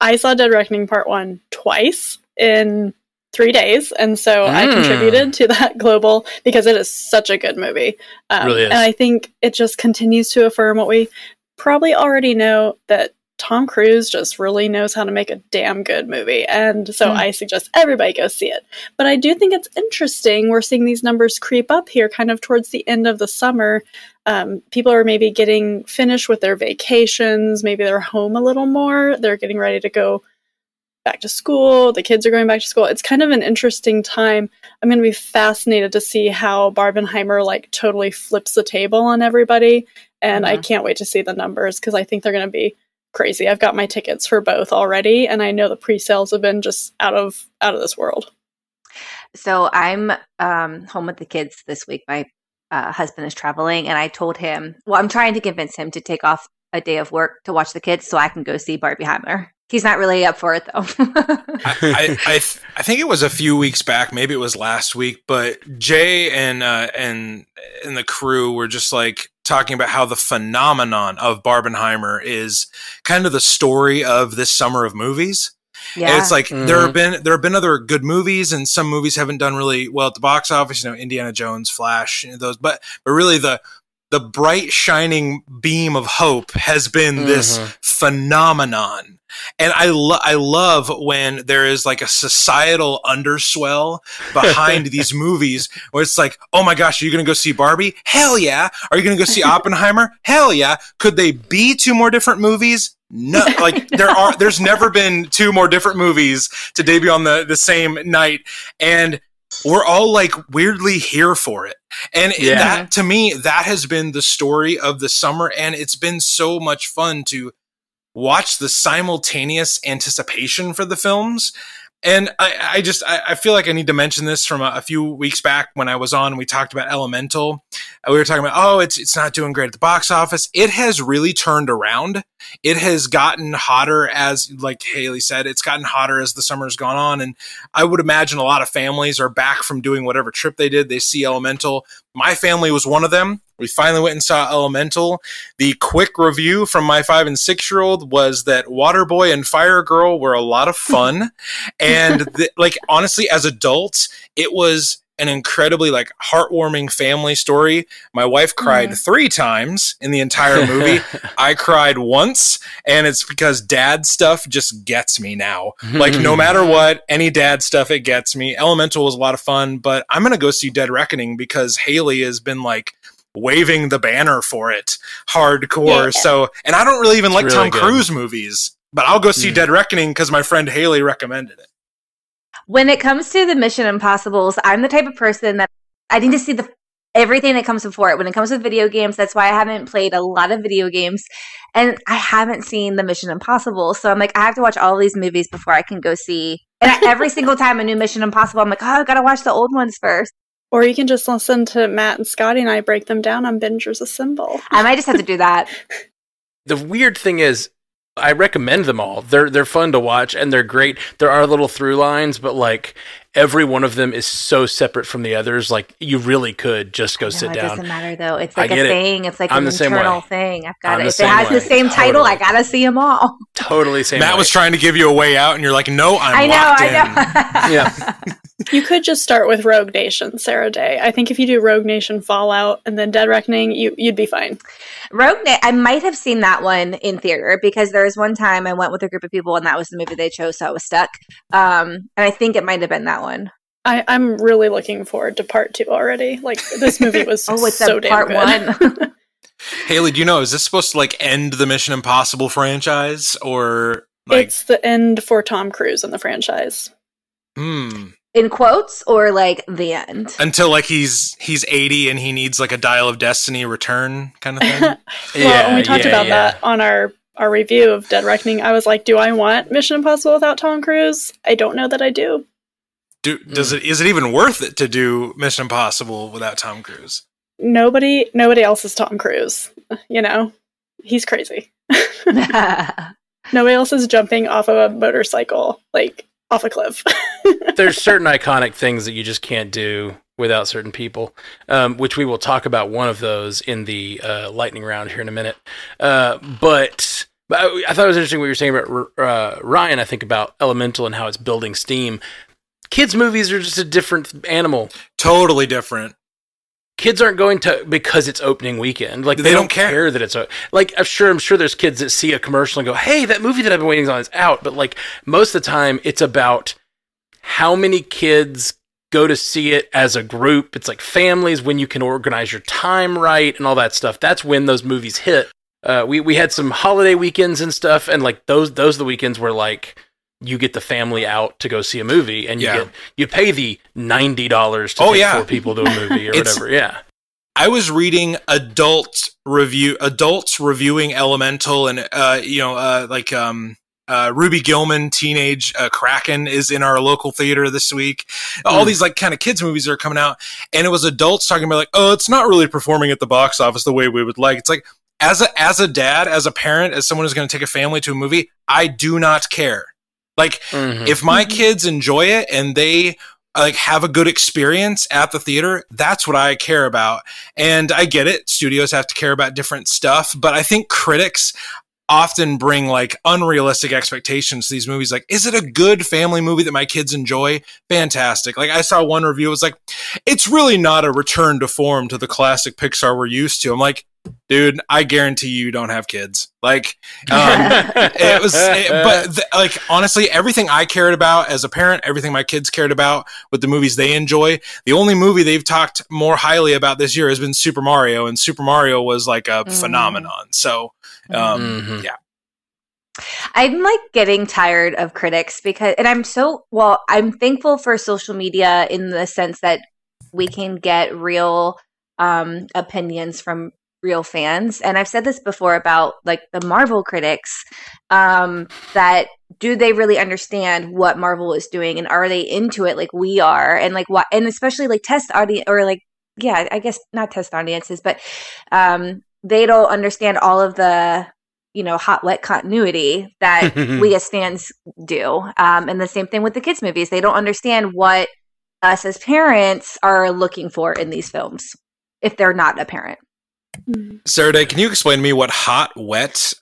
I saw Dead Reckoning Part 1 twice in three days, and so mm. I contributed to that global because it is such a good movie. Um, really and I think it just continues to affirm what we probably already know that Tom Cruise just really knows how to make a damn good movie. And so mm. I suggest everybody go see it. But I do think it's interesting. We're seeing these numbers creep up here kind of towards the end of the summer. Um, people are maybe getting finished with their vacations. Maybe they're home a little more. They're getting ready to go back to school. The kids are going back to school. It's kind of an interesting time. I'm going to be fascinated to see how Barbenheimer like totally flips the table on everybody. And mm-hmm. I can't wait to see the numbers because I think they're going to be crazy. I've got my tickets for both already, and I know the pre-sales have been just out of out of this world. So I'm um, home with the kids this week. My uh, husband is traveling, and I told him, well, I'm trying to convince him to take off a day of work to watch the kids so I can go see Barbenheimer. He's not really up for it though. I, I, I, th- I, think it was a few weeks back, maybe it was last week, but Jay and uh, and and the crew were just like talking about how the phenomenon of Barbenheimer is kind of the story of this summer of movies. Yeah. And it's like mm-hmm. there have been there have been other good movies, and some movies haven't done really well at the box office. You know, Indiana Jones, Flash, you know, those, but but really the the bright shining beam of hope has been mm-hmm. this phenomenon and I lo- I love when there is like a societal underswell behind these movies where it's like, oh my gosh, are you going to go see Barbie? Hell yeah! Are you going to go see Oppenheimer? Hell yeah! Could they be two more different movies? No, like there are. There's never been two more different movies to debut on the the same night, and we're all like weirdly here for it. And yeah. that to me, that has been the story of the summer, and it's been so much fun to watch the simultaneous anticipation for the films. And I, I just I, I, feel like I need to mention this from a, a, few weeks back when I was on. We talked about Elemental. Uh, we were talking about oh, it's it's not doing great at the box office. It has really turned around. It has gotten hotter as, like Haley said, it's gotten hotter as the summer's gone on. And I would imagine a lot of families are back from doing whatever trip they did. They see Elemental. My family was one of them. We finally went and saw Elemental. The quick review from my five and six year old was that Waterboy and Fire Girl were a lot of fun. and the, like, honestly, as adults, it was an incredibly like heartwarming family story. My wife cried mm. three times in the entire movie. I cried once, and it's because dad stuff just gets me now. like no matter what, any dad stuff it gets me. Elemental was a lot of fun, but I'm gonna go see Dead Reckoning because Haley has been like waving the banner for it hardcore. Yeah. So, and I don't really even it's like really Tom good. Cruise movies, but I'll go see mm. Dead Reckoning because my friend Haley recommended it. When it comes to the Mission Impossibles, I'm the type of person that I need to see the everything that comes before it. When it comes to video games, that's why I haven't played a lot of video games and I haven't seen the Mission Impossible. So I'm like, I have to watch all these movies before I can go see. And every single time a new Mission Impossible, I'm like, oh, I gotta watch the old ones first. Or you can just listen to Matt and Scotty and I break them down on Bingers Assemble. I might just have to do that. the weird thing is, I recommend them all. They're they're fun to watch and they're great. There are little through lines, but like every one of them is so separate from the others. Like you really could just go sit it down. It doesn't matter though. It's like a thing. It. It's like I'm an internal thing. I've got it. If it has way. the same totally. title, I gotta see them all. Totally same. Matt way. was trying to give you a way out, and you're like, "No, I'm not. I know, locked I know. yeah. You could just start with Rogue Nation, Sarah Day. I think if you do Rogue Nation Fallout and then Dead Reckoning, you you'd be fine. Rogue Na- I might have seen that one in theater because there was one time I went with a group of people and that was the movie they chose, so I was stuck. Um, and I think it might have been that one. I, am really looking forward to part two already. Like this movie was oh, it's so damn part good. one. Haley, do you know is this supposed to like end the Mission Impossible franchise or like... it's the end for Tom Cruise in the franchise? Hmm in quotes or like the end until like he's he's 80 and he needs like a dial of destiny return kind of thing well yeah, when we talked yeah, about yeah. that on our our review of dead reckoning i was like do i want mission impossible without tom cruise i don't know that i do do does mm. it is it even worth it to do mission impossible without tom cruise nobody nobody else is tom cruise you know he's crazy nobody else is jumping off of a motorcycle like off a cliff. There's certain iconic things that you just can't do without certain people, um, which we will talk about one of those in the uh, lightning round here in a minute. Uh, but, but I, I, thought it was interesting what you were saying about uh, Ryan. I think about Elemental and how it's building steam. Kids' movies are just a different animal. Totally different kids aren't going to because it's opening weekend. Like they, they don't, don't care. care. that it's like I'm sure I'm sure there's kids that see a commercial and go, "Hey, that movie that I've been waiting on is out." But like most of the time, it's about how many kids go to see it as a group. It's like families when you can organize your time right and all that stuff. That's when those movies hit. Uh, we we had some holiday weekends and stuff, and like those those are the weekends were like you get the family out to go see a movie and you yeah. get you pay the ninety dollars to oh, take yeah. four people to a movie or whatever. Yeah. I was reading adult review adults reviewing Elemental and uh you know uh like um uh, Ruby Gillman Teenage uh, Kraken is in our local theater this week. Mm. All hmm. these like kind of kids movies are coming out, and it was adults talking about like, oh, it's not really performing at the box office the way we would like. It's like as a as a dad, as a parent, as someone who's going to take a family to a movie, I do not care. Like mm-hmm. if my mm-hmm. kids enjoy it and they like have a good experience at the theater, that's what I care about. And I get it, studios have to care about different stuff, but I think critics often bring like unrealistic expectations to these movies. Like, is it a good family movie that my kids enjoy? Fantastic. Like, I saw one review, it was like, it's really not a return to form to the classic Pixar we're used to. I'm like, dude, I guarantee you don't have kids. Like, um, it was, it, but th- like, honestly, everything I cared about as a parent, everything my kids cared about with the movies they enjoy, the only movie they've talked more highly about this year has been Super Mario, and Super Mario was like a mm. phenomenon. So, um, mm-hmm. yeah. I'm like getting tired of critics because, and I'm so, well, I'm thankful for social media in the sense that we can get real um, opinions from real fans. And I've said this before about like the Marvel critics um, that do they really understand what Marvel is doing and are they into it like we are? And like what, and especially like test audience or like, yeah, I guess not test audiences, but um, they don't understand all of the you know hot wet continuity that we as fans do um, and the same thing with the kids movies they don't understand what us as parents are looking for in these films if they're not a parent Sarah Day, can you explain to me what hot wet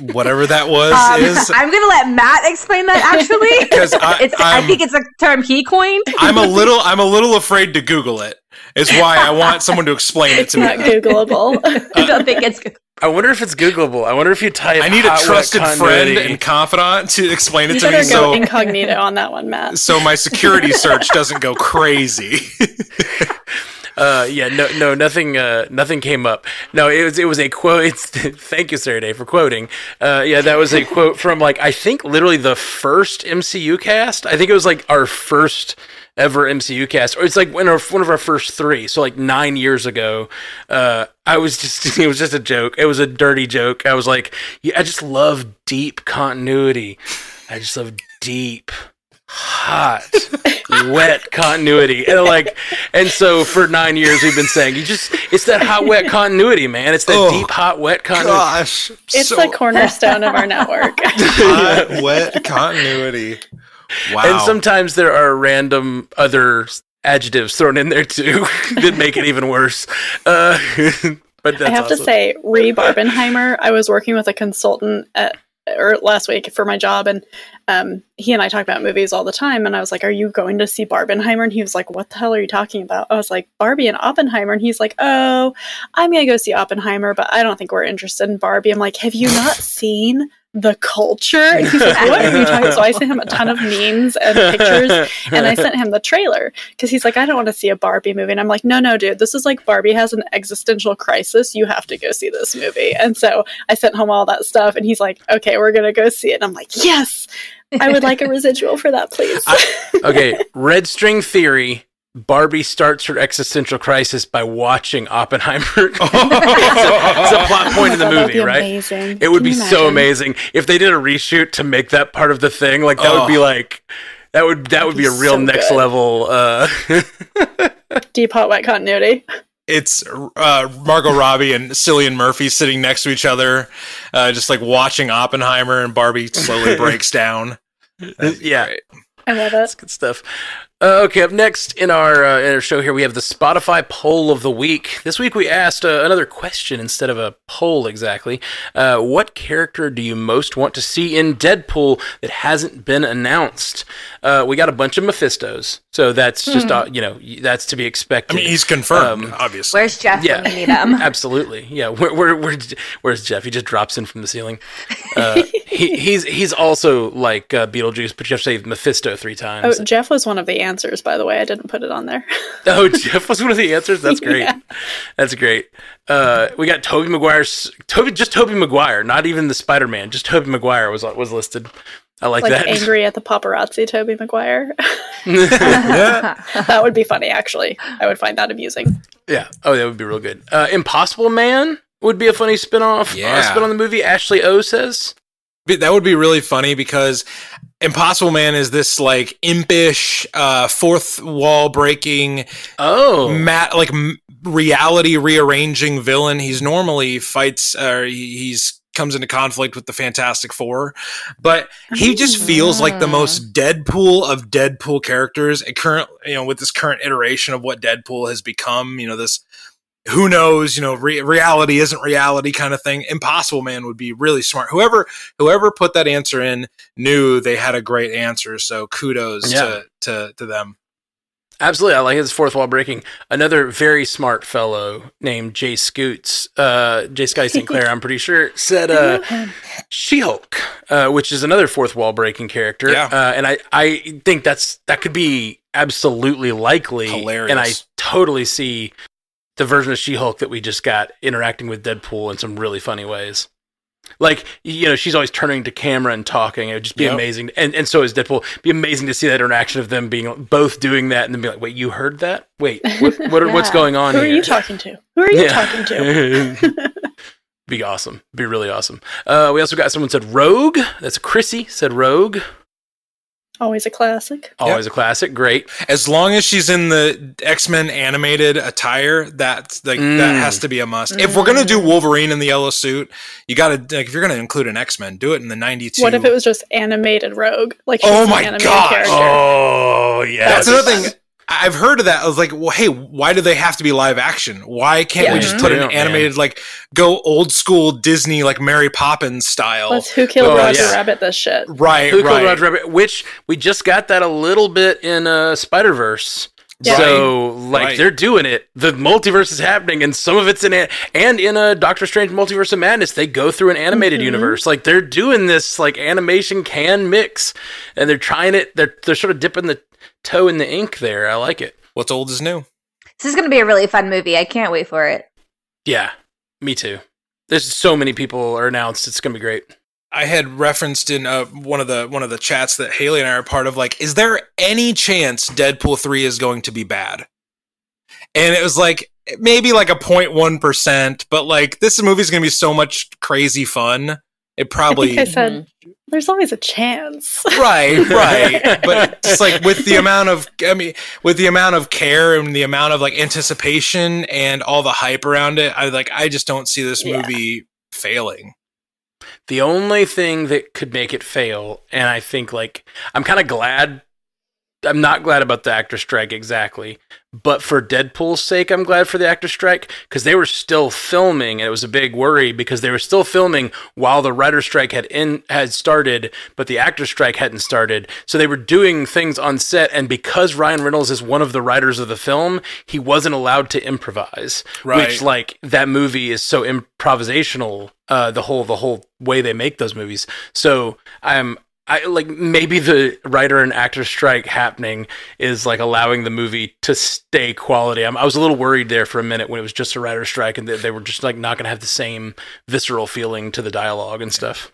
whatever that was Um, is. I'm gonna let Matt explain that actually. 'Cause I- it's, I I'm- think it's a term he coined. I'm a little I'm a little afraid to Google it. Is why I want someone to explain it to me. not Googleable. I don't think it's good. I wonder if it's Googleable. I wonder if you type. I need a hot, trusted friend and confidant to explain you it to me go so incognito on that one, Matt. so my security search doesn't go crazy. Uh, yeah, no, no, nothing, uh, nothing came up. No, it was, it was a quote. It's, thank you, Sarah Day, for quoting. Uh, yeah, that was a quote from like I think literally the first MCU cast. I think it was like our first ever MCU cast, or it's like one of one of our first three. So like nine years ago, uh, I was just it was just a joke. It was a dirty joke. I was like, yeah, I just love deep continuity. I just love deep hot wet continuity and like and so for nine years we've been saying you just it's that hot wet continuity man it's that Oh, deep hot wet continuity Gosh, It's so the cornerstone of our network. hot, wet continuity. Wow. and sometimes there are random other adjectives thrown in there too that make it even worse uh but that's I have to say, Ree Barbenheimer, I was working with a consultant at or last week for my job and um, he and I talk about movies all the time and I was like, Are you going to see Barbenheimer? And he was like, What the hell are you talking about? I was like, Barbie and Oppenheimer and he's like, Oh, I'm gonna go see Oppenheimer, but I don't think we're interested in Barbie. I'm like, Have you not seen the culture? He's like, What are you talking So I sent him a ton of memes and pictures and I sent him the trailer because he's like, I don't want to see a Barbie movie. And I'm like, no, no, dude, this is like Barbie has an existential crisis. You have to go see this movie. And so I sent him all that stuff, and he's like, okay, we're gonna go see it. And I'm like, yes, I would like a residual for that, please. okay red string theory Barbie starts her existential crisis by watching Oppenheimer. it's, a, it's a plot point in the Oh God, that'd movie, be right? Amazing. It would Can be so amazing if they did a reshoot to make that part of the thing. Like that would be Oh. like that would that would be be a real so next good. level. Uh, Deep hot wet continuity. it's uh, Margot Robbie and Cillian Murphy sitting next to each other, uh, just like watching Oppenheimer, and Barbie slowly breaks down. That'd Yeah. great. I love That's good stuff. Uh, okay, up next in our uh, in our show here, we have the Spotify poll of the week. This week we asked uh, another question instead of a poll exactly. Uh, what character do you most want to see in Deadpool that hasn't been announced? Uh, we got a bunch of Mephistos, so that's just uh, you know that's to be expected. I mean, he's confirmed, Um, obviously. Where's Jeff Yeah. when we need him? Absolutely, yeah. Where, where, where, where's Jeff? He just drops in from the ceiling. Uh, he, he's he's also like uh, Beetlejuice, but you have to say Mephisto three times. Oh, Jeff was one of the answers, by the way. I didn't put it on there. Oh, Jeff was one of the answers. That's great. Yeah. That's great. Uh, we got Tobey Maguire's Tobey, just Tobey Maguire, not even the Spider Man. Just Tobey Maguire was was listed. I like, Like that. angry at the paparazzi, Tobey Maguire. that would be funny, actually. I would find that amusing. yeah. Oh, that would be real good. Uh, Impossible Man would be a funny spin-off. uh, Yeah. spin on the movie. Ashley O says. That would be really funny because Impossible Man is this like impish, uh, fourth wall breaking, Oh, ma- like m- reality rearranging villain. He's normally fights, or he- he's comes into conflict with the Fantastic Four, but he just feels like the most Deadpool of Deadpool characters. A current, you know, with this current iteration of what Deadpool has become, you know, this who knows, you know, re- reality isn't reality kind of thing. Impossible Man would be really smart. Whoever whoever put that answer in knew they had a great answer. So kudos Yeah. to, to to them. absolutely. I like his fourth wall breaking. Another very smart fellow named Jay Scoots, uh, Jay Sky Sinclair, I'm pretty sure, said, uh, She Hulk, uh, which is another fourth wall breaking character. Yeah. Uh, and I, I think that's that could be absolutely likely. Hilarious. And I totally see the version of She Hulk that we just got interacting with Deadpool in some really funny ways. Like you know, she's always turning to camera and talking. It would just be Yep. amazing, and and so is Deadpool. Be amazing to see that interaction of them being both doing that, and then be like, "Wait, you heard that? Wait, what? what are, What's going on Who are here?" you talking to? Who are you Yeah. talking to? be awesome. Be really awesome. Uh, we also got someone said Rogue. That's Chrissy said Rogue. Always a classic. Always a classic. Great. As long as she's in the X Men animated attire, that's like Mm. that has to be a must. If we're gonna do Wolverine in the yellow suit, you gotta like if you're gonna include an X Men, do it in the '92. What if it was just animated Rogue? Like she's Oh an my animated gosh. character. Oh yeah. That's That would another be thing. Fun. I've heard of that. I was like, well, hey, why do they have to be live action? Why can't we just put an Yeah, man. animated, like, go old school Disney, like Mary Poppins style? Let's Who Killed Oh, Roger yeah. Rabbit this shit. right, Who Killed. Roger Rabbit? Which we just got that a little bit in uh, Spider Verse. Yeah. So like Right. they're doing it. The multiverse is happening, and some of it's in it. And in a Doctor Strange Multiverse of Madness, they go through an animated Mhm. universe. Like they're doing this like animation can mix, and they're trying it. They're they're sort of dipping the toe in the ink there. I like it. What's old is new. This is going to be a really fun movie. I can't wait for it. Yeah, me too. There's so many people are announced. It's gonna be great. I had referenced in uh, one of the one of the chats that Haley and I are part of. Like, is there any chance Deadpool three is going to be bad? And it was like maybe like a 0.1 percent, but like this movie is going to be so much crazy fun. It I probably think I said there's always a chance. right, right. But just like with the amount of, I mean, with the amount of care and the amount of like anticipation and all the hype around it, I like I just don't see this Yeah. movie failing. The only thing that could make it fail, and I think like I'm kind of glad. I'm not glad about the actor strike exactly, but for Deadpool's sake, I'm glad for the actor strike because they were still filming, and it was a big worry because they were still filming while the writer strike had in had started, but the actor strike hadn't started. So they were doing things on set, and because Ryan Reynolds is one of the writers of the film, he wasn't allowed to improvise, Right. which like that movie is so improvisational uh the whole the whole way they make those movies so i'm i like maybe the writer and actor strike happening is like allowing the movie to stay quality I'm, i was a little worried there for a minute when it was just a writer strike and they, they were just like not gonna have the same visceral feeling to the dialogue and stuff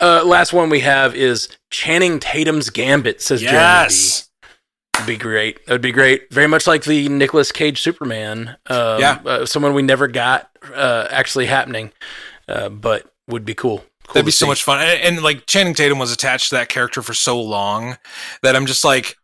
uh last one we have is channing tatum's gambit says jeremy. Yes. Would be great. That would be great. Very much like the Nicolas Cage Superman. Um, Yeah. uh, someone we never got uh, actually happening, uh, but would be cool. Cool That'd be to so much fun. And, and like Channing Tatum was attached to that character for so long that I'm just like,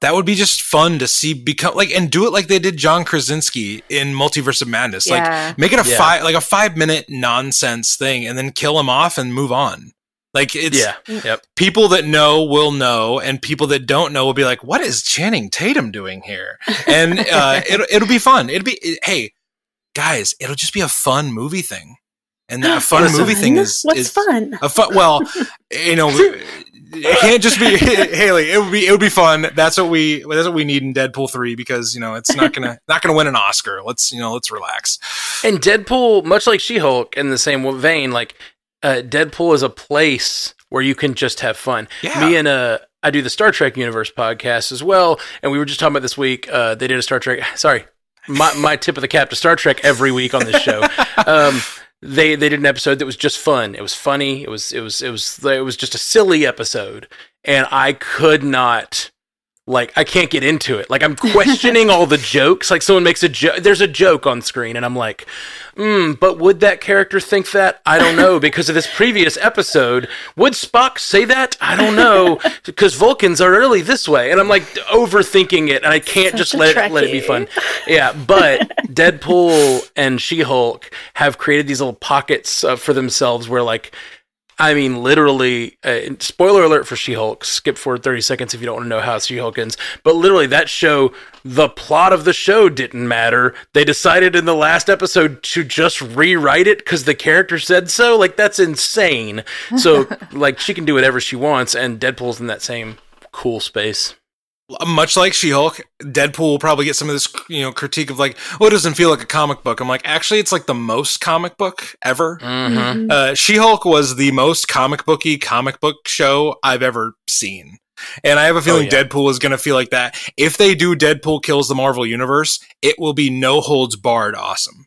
that would be just fun to see become like and do it like they did John Krasinski in Multiverse of Madness. Yeah. Like make it a Yeah. five like a five minute nonsense thing and then kill him off and move on. Like it's Yeah. Yep. people that know will know, and people that don't know will be like, "What is Channing Tatum doing here?" And uh, it'll it'll be fun. It'll be it- hey guys, it'll just be a fun movie thing, and that fun Listen. movie thing is what's is fun? a fun. Well, you know, it can't just be Haley. It would be it would be fun. That's what we that's what we need in Deadpool three because you know it's not gonna not gonna win an Oscar. Let's you know let's relax. And Deadpool, much like She Hulk, in the same vein, like uh, Deadpool is a place where you can just have fun. Yeah. Me and uh, I do the Star Trek Universe podcast as well, and we were just talking about this week. Uh, they did a Star Trek. Sorry, my my tip of the cap to Star Trek every week on this show. um, they they did an episode that was just fun. It was funny. It was it was it was it was just a silly episode, and I could not like I can't get into it. Like I'm questioning all the jokes. Like someone makes a joke. There's a joke on screen, and I'm like, hmm. But would that character think that? I don't know because of this previous episode. Would Spock say that? I don't know because Vulcans are really this way, and I'm like overthinking it, and I can't Such just let it, let it be fun. Yeah, but Deadpool and She Hulk have created these little pockets uh, for themselves where like. I mean, literally, uh, spoiler alert for She Hulk. Skip forward 30 seconds if you don't want to know how She Hulk ends. But literally, that show, the plot of the show didn't matter. They decided in the last episode to just rewrite it because the character said so. Like, that's insane. So, like, she can do whatever she wants, and Deadpool's in that same cool space. Much like She-Hulk, Deadpool will probably get some of this, you know, critique of like, oh, it doesn't feel like a comic book. I'm like, actually, it's like the most comic book ever. Mm-hmm. Mhm. Uh, She-Hulk was the most comic booky comic book show I've ever seen. And I have a feeling yeah. Deadpool is going to feel like that. If they do Deadpool kills the Marvel Universe, it will be no holds barred awesome.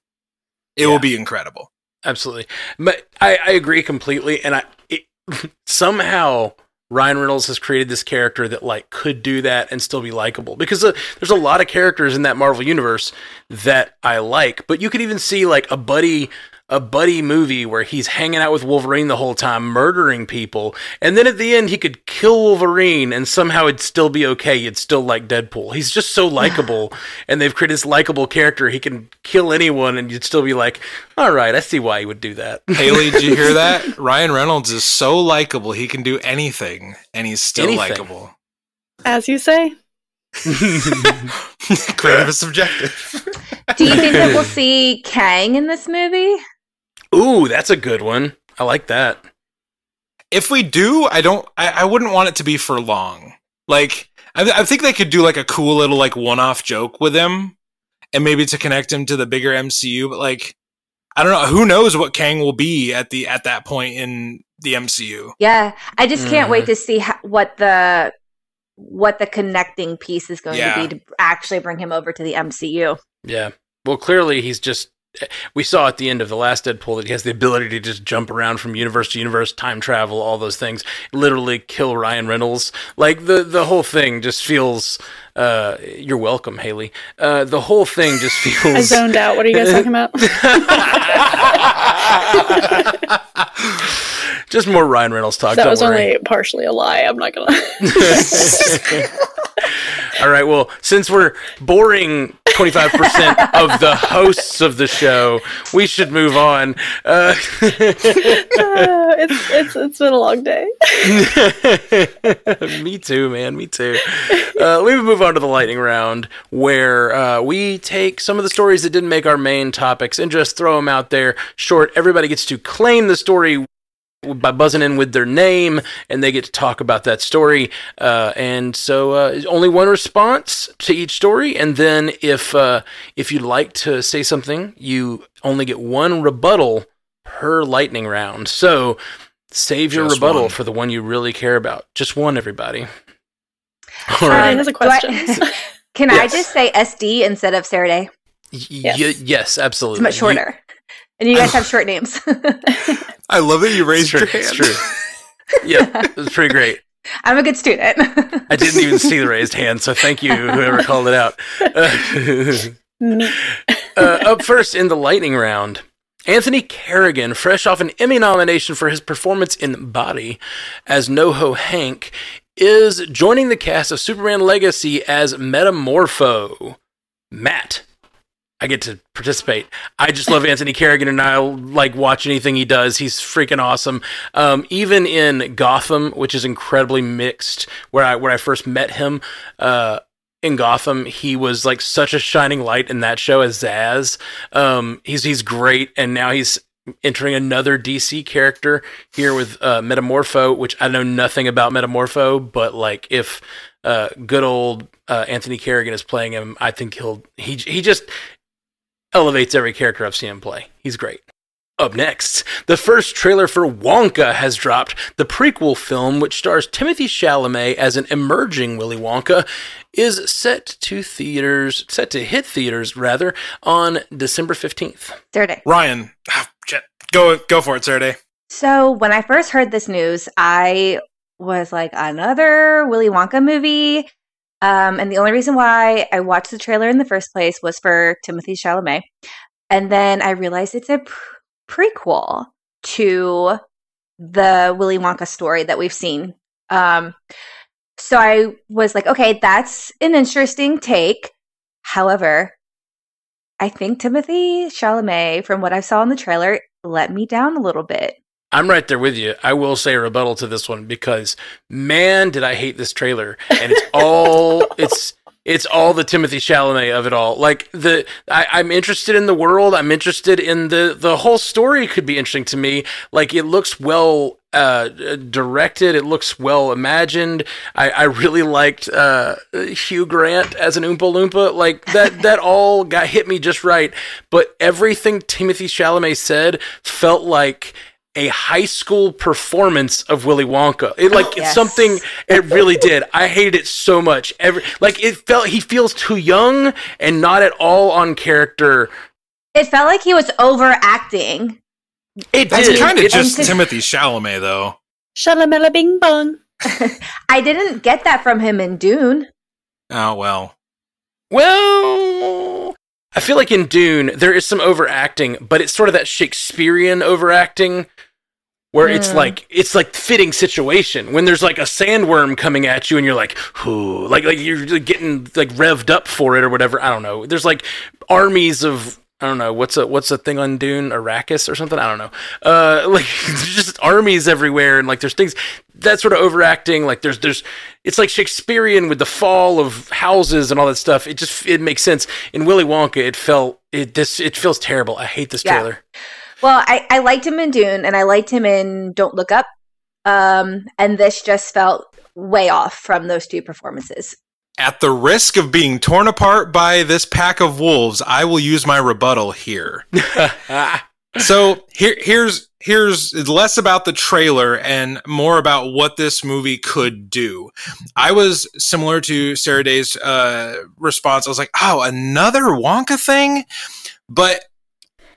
It Yeah. will be incredible. Absolutely. But I, I agree completely. And I it, somehow Ryan Reynolds has created this character that like could do that and still be likable because uh, there's a lot of characters in that Marvel universe that I like. But you could even see like a buddy a buddy movie where he's hanging out with Wolverine the whole time, murdering people, and then at the end he could kill Wolverine and somehow it'd still be okay. You'd still like Deadpool. He's just so likable, and they've created this likable character. He can kill anyone, and you'd still be like, "All right, I see why he would do that." Haley, did you hear that? Ryan Reynolds is so likable. He can do anything and he's still likable. As you say, Creative is subjective. Do you think that we'll see Kang in this movie? Ooh, that's a good one. I like that. if we do, I don't. I, I wouldn't want it to be for long. Like, I, I think they could do like a cool little like one-off joke with him, and maybe to connect him to the bigger MCU. But like, I don't know. Who knows what Kang will be at the at that point in the MCU? Yeah, I just can't Mhm. wait to see ho- what the what the connecting piece is going Yeah. to be to actually bring him over to the MCU. Yeah. Well, clearly he's just. We saw at the end of the last Deadpool that he has the ability to just jump around from universe to universe, time travel, all those things. Literally kill Ryan Reynolds. Like the the whole thing just feels. Uh, you're welcome, Haley. Uh, the whole thing just feels. I zoned out. What are you guys talking about? just more Ryan Reynolds talk. that was worry. only partially a lie. I'm not gonna. All right. Well, since we're boring 25% of the hosts of the show, we should move on. Uh, Uh, it's it's it's been a long day. me too, man. Me too. Uh, we move on to the lightning round, where uh, we take some of the stories that didn't make our main topics and just throw them out there. Short. Everybody gets to claim the story by buzzing in with their name, and they get to talk about that story. Uh, and so, uh, only one response to each story, and then if uh, if you'd like to say something, you only get one rebuttal per lightning round. So. Save your Just rebuttal one. for the one you really care about. Just one, everybody. All Sorry, a do I- question. Can I just say SD instead of Saturday? Y- Yes. y- yes, absolutely. It's much You- shorter. And you guys have short names. I love that you it's raised true. your hand. It's true. yeah, it was pretty great. I'm a good student. I didn't even see the raised hand, so thank you, whoever called it out. Me. uh, up first in the lightning round, Anthony Carrigan, fresh off an Emmy nomination for his performance in Barry as NoHo Hank, is joining the cast of Superman Legacy as Metamorpho. Matt, I get to participate. I just love Anthony Carrigan, and I like watch anything he does. He's freaking awesome. Um, even in Gotham, which is incredibly mixed, where I where I first met him, uh, in Gotham, he was like such a shining light in that show as Zsasz. Um, he's he's great, and now he's entering another DC character here with uh, Metamorpho, which I know nothing about Metamorpho, but like if uh, good old uh, Anthony Carrigan is playing him, I think he'll he he just elevates every character I've seen him play. He's great. Up next, the first trailer for Wonka has dropped. The prequel film, which stars Timothée Chalamet as an emerging Willy Wonka, is set to theaters, set to hit theaters rather, on December 15th. Saturday. Ryan, ah, go go for it, Saturday. So when I first heard this news, I was like, another Willy Wonka movie. Um, and the only reason why I watched the trailer in the first place was for Timothée Chalamet. And then I realized it's a pr- prequel to the Willy Wonka story that we've seen. Um, so I was like, okay, that's an interesting take. However, I think Timothée Chalamet, from what I saw in the trailer, let me down a little bit. I'm right there with you. I will say a rebuttal to this one because man, did I hate this trailer. And it's all it's it's all the Timothée Chalamet of it all. Like the I, I'm interested in the world. I'm interested in the the whole story could be interesting to me. Like it looks well uh directed it looks well imagined i i really liked uh hugh grant as an oompa loompa like that that all got hit me just right but everything timothée chalamet said felt like a high school performance of Willy Wonka. It like it's Yes. something it really did. I hated it so much. Every like it felt he feels too young and not at all on character. It felt like he was overacting. It That's did. kind of It- just to- Timothée Chalamet, though. Shalamela bing bong. I didn't get that from him in Dune. Oh well. Well, I feel like in Dune there is some overacting, but it's sort of that Shakespearean overacting where it's Mm. like it's like fitting situation when there's like a sandworm coming at you and you're like, "Ooh," like like you're getting like revved up for it or whatever. I don't know. There's like armies of I don't know what's a what's a thing on Dune, Arrakis or something. I don't know. Uh, like just armies everywhere, and like there's things that sort of overacting. Like there's there's it's like Shakespearean with the fall of houses and all that stuff. It just it makes sense. In Willy Wonka, it felt it this it feels terrible. I hate this Yeah. trailer. Well, I, I liked him in Dune and I liked him in Don't Look Up. Um, and this just felt way off from those two performances. At the risk of being torn apart by this pack of wolves, I will use my rebuttal here. so here, here's here's less about the trailer and more about what this movie could do. I was similar to Sarah Day's uh, response. I was like, "Oh, another Wonka thing," but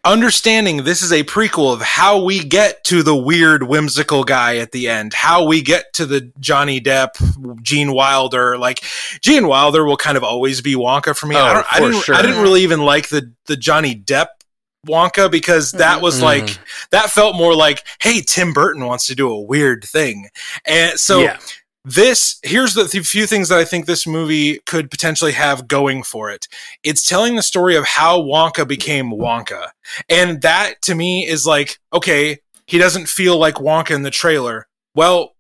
understanding this is a prequel of how we get to the weird whimsical guy at the end how we get to the johnny depp gene wilder. Like gene wilder will kind of always be wonka for me. Oh, I, don't, I for didn't sure. i didn't really even like the the johnny depp wonka because mm-hmm. that was like mm-hmm. that felt more like hey tim burton wants to do a weird thing. And so yeah, this here's the th- few things that I think this movie could potentially have going for it. It's telling the story of how Wonka became Wonka. And that to me is like, okay, he doesn't feel like Wonka in the trailer. Well,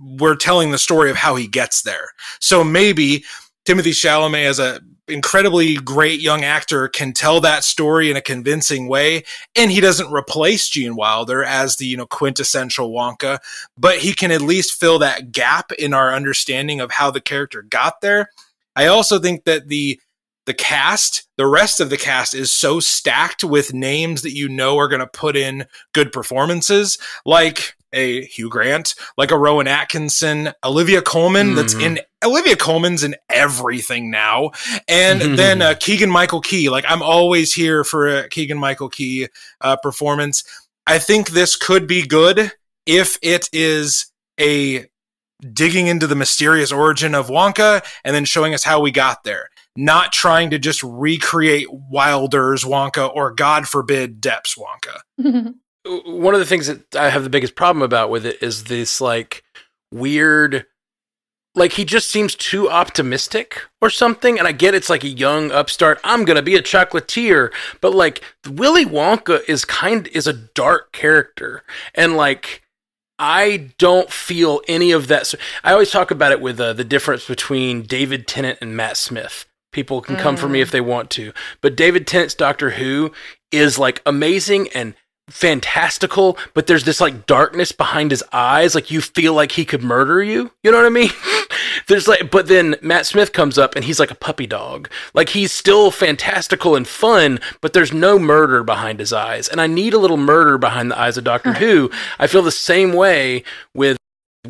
we're telling the story of how he gets there. So maybe Timothée Chalamet as a incredibly great young actor can tell that story in a convincing way and he doesn't replace Gene Wilder as the you know quintessential Wonka but he can at least fill that gap in our understanding of how the character got there. I also think that the the cast, the rest of the cast is so stacked with names that you know are going to put in good performances like a Hugh Grant, like a Rowan Atkinson, Olivia Colman that's Mhm. in Olivia Colman's in everything now. And then uh, Keegan Michael Key, like I'm always here for a Keegan Michael Key uh, performance. I think this could be good if it is a digging into the mysterious origin of Wonka and then showing us how we got there. Not trying to just recreate Wilder's Wonka or God forbid Depp's Wonka. one of the things that I have the biggest problem about with it is this like weird like he just seems too optimistic or something and I get it's like a young upstart I'm going to be a chocolatier but like Willy Wonka is kind is a dark character and like I don't feel any of that. So I always talk about it with uh, the difference between David Tennant and Matt Smith. People can come for me Mm. if they want to, but David Tennant's Doctor Who is like amazing and fantastical, but there's this like darkness behind his eyes. Like you feel like he could murder you. You know what I mean? there's like, but then Matt Smith comes up and he's like a puppy dog. Like he's still fantastical and fun, but there's no murder behind his eyes. And I need a little murder behind the eyes of Doctor Who. I feel the same way with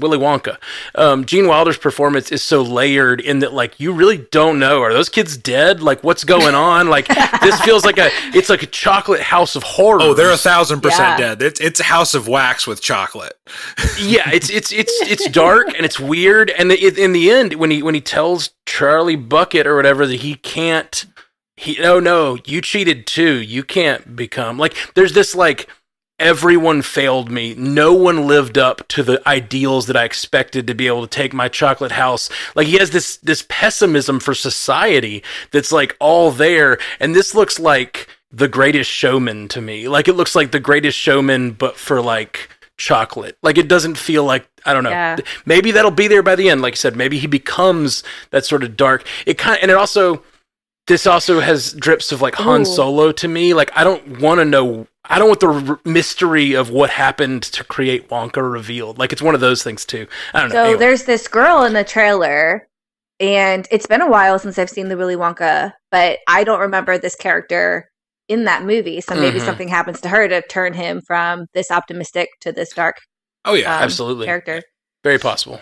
Willy Wonka. Um, Gene Wilder's performance is so layered in that, like, you really don't know are those kids dead? Like, what's going on? Like, this feels like a it's like a chocolate house of horror. Oh, they're a thousand percent Yeah. dead. It's it's a house of wax with chocolate. yeah, it's it's it's it's dark and it's weird. And it, in the end, when he when he tells Charlie Bucket or whatever that he can't, he no no you cheated too. You can't become like. There's this like everyone failed me. No one lived up to the ideals that I expected to be able to take my chocolate house. Like he has this this pessimism for society that's like all there, and this looks like the greatest showman to me. Like it looks like the greatest showman, but for like chocolate. Like it doesn't feel like I don't know. Yeah. Maybe that'll be there by the end. Like I said, maybe he becomes that sort of dark. It kind and it also this also has drips of like Han Ooh. Solo to me. Like I don't want to know. I don't want the r- mystery of what happened to create Wonka revealed. Like it's one of those things too. I don't know. So Anyway. there's this girl in the trailer, and it's been a while since I've seen the Willy Wonka, but I don't remember this character in that movie. So maybe Mhm. something happens to her to turn him from this optimistic to this dark Oh yeah. um, absolutely. character. Very possible.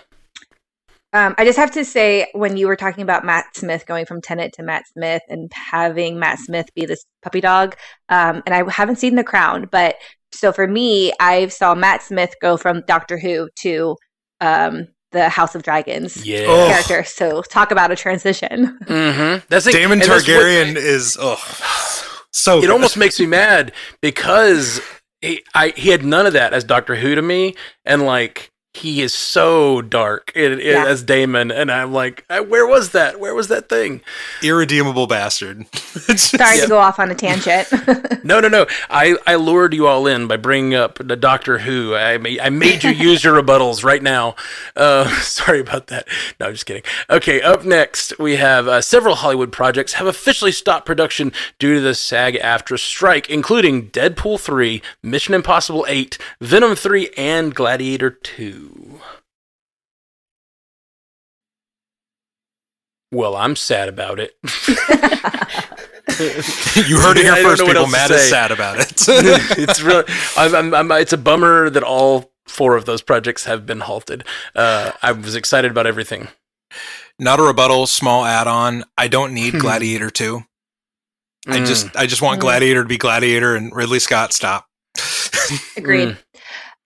Um, I just have to say, when you were talking about Matt Smith going from Tennant to Matt Smith and having Matt Smith be this puppy dog, um, and I haven't seen The Crown, but so for me, I saw Matt Smith go from Doctor Who to um, the House of Dragons Yeah. Character. So talk about a transition. Mm-hmm. That's the- Daemon and that's what- Targaryen is oh so it good. almost makes me mad because he, I, he had none of that as Doctor Who to me, and like he is so dark in, in- Yeah. as Daemon, and I'm like, "Uh, where was that? Where was that thing? Irredeemable bastard. Just- Sorry to go off on a tangent. No, no, no. I, I lured you all in by bringing up the Doctor Who. I made, I made you use your rebuttals right now. Uh, sorry about that. No, I'm just kidding. Okay, up next, we have uh, several Hollywood projects have officially stopped production due to the SAG AFTRA strike, including Deadpool 3, Mission Impossible 8, Venom 3, and Gladiator 2. Well, I'm sad about it. you heard it here don't first, know what people. else to Matt is sad about it. it's really I'm, I'm, I'm, it's a bummer that all four of those projects have been halted uh, i was excited about everything Not a rebuttal, small add-on. I don't need Hmm. Gladiator 2. I Mm. just I just want Mm. Gladiator to be Gladiator and Ridley Scott stop. Agreed.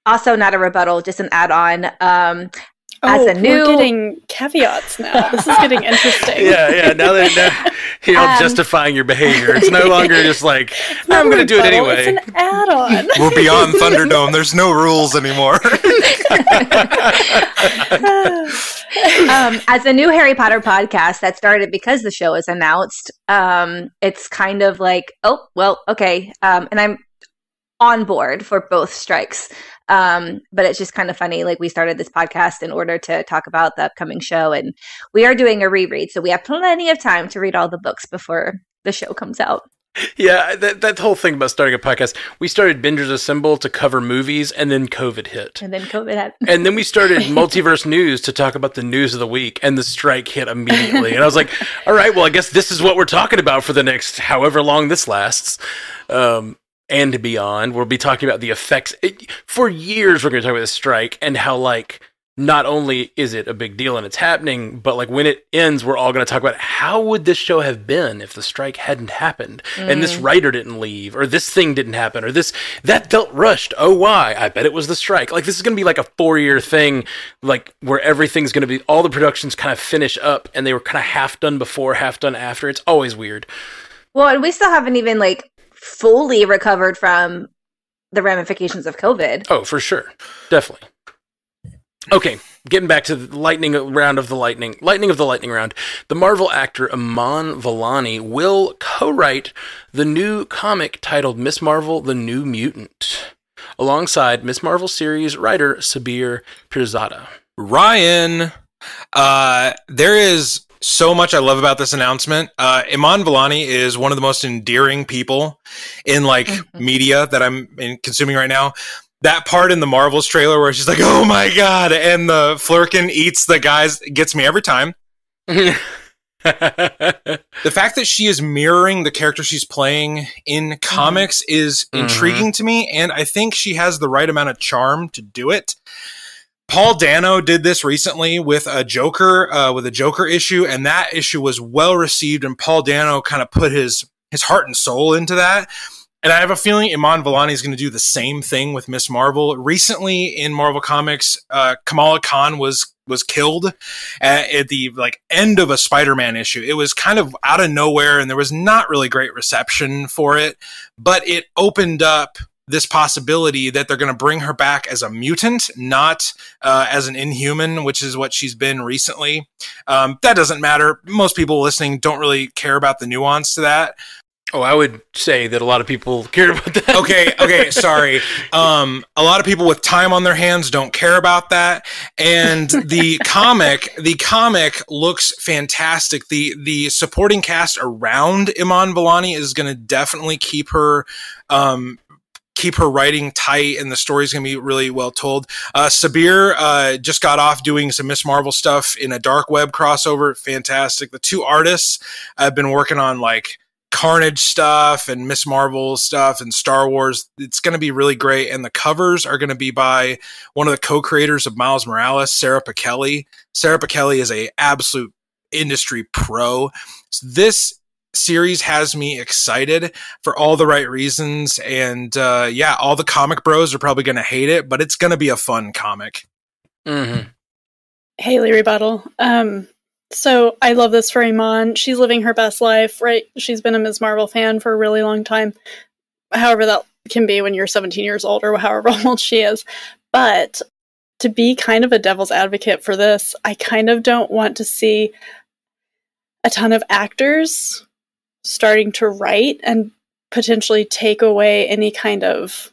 Also, not a rebuttal, just an add-on. Um, As oh, a new- we're getting caveats now. This is getting interesting. yeah yeah now that now you're Um, justifying your behavior it's no longer just like It's i'm gonna do it anyway It's an add-on. We're beyond Thunderdome. There's no rules anymore. um, as a new Harry Potter podcast that started because the show is announced, um, it's kind of like, oh, well, okay. Um, and I'm on board for both strikes. Um, but it's just kind of funny. Like, we started this podcast in order to talk about the upcoming show, and we are doing a reread. So we have plenty of time to read all the books before the show comes out. yeah that, that whole thing about starting a podcast we started bingers assemble to cover movies and then covid hit And then COVID had. and then we started multiverse news to talk about the news of the week and the strike hit immediately and i was like all right well i guess this is what we're talking about for the next however long this lasts um, and beyond we'll be talking about the effects. It, for years we're going to talk about the strike and how like not only is it a big deal and it's happening but like when it ends we're all going to talk about how would this show have been if the strike hadn't happened and this mm. writer didn't leave or this thing didn't happen or this that felt rushed. Oh why? I bet it was the strike. Like this is going to be like a four year thing like where everything's going to be all the productions kind of finish up and they were kind of half done before half done after. It's always weird. Well, and we still haven't even like fully recovered from the ramifications of COVID. oh for sure. Definitely. Okay getting back to the lightning round of the lightning lightning of the lightning round. The marvel actor iman vellani will co-write the new comic titled miss marvel the new mutant alongside miss marvel series writer sabir pirzada. Ryan, uh, there is so much I love about this announcement. Uh, Iman Vellani is one of the most endearing people in like Mhm. media that I'm in, consuming right now. That part in the Marvels trailer where she's like, "Oh my god!" and the Flerken eats the guys gets me every time. The fact that she is mirroring the character she's playing in comics is Mhm. intriguing to me, and I think she has the right amount of charm to do it. Paul Dano did this recently with a Joker, uh, with a Joker issue, and that issue was well received. And Paul Dano kind of put his his heart and soul into that. And I have a feeling Iman Vellani is going to do the same thing with Miss Marvel. Recently in Marvel Comics, uh, Kamala Khan was was killed at, at the like end of a Spider-Man issue. It was kind of out of nowhere, and there was not really great reception for it. But it opened up this possibility that they're going to bring her back as a mutant, not uh, as an inhuman, which is what she's been recently. Um, that doesn't matter. Most people listening don't really care about the nuance to that. oh i would say that a lot of people cared about that okay okay sorry um a lot of people with time on their hands don't care about that and the comic the comic looks fantastic the the supporting cast around iman vellani is going to definitely keep her um keep her writing tight and the story's going to be really well told uh sabir uh just got off doing some miss marvel stuff in a dark web crossover fantastic the two artists have been working on like Carnage stuff and Miss Marvel stuff and Star Wars. It's going to be really great. And the covers are going to be by one of the co-creators of Miles Morales, Sara Pichelli. Sara Pichelli is a absolute industry pro. So this series has me excited for all the right reasons. And uh, yeah, all the comic bros are probably going to hate it, but it's going to be a fun comic. Mhm. Haley rebuttal. Um, so I love this for Iman. She's living her best life, right? She's been a Ms. Marvel fan for a really long time. However, that can be when you're 17 years old or however old she is. But to be kind of a devil's advocate for this, I kind of don't want to see a ton of actors starting to write and potentially take away any kind of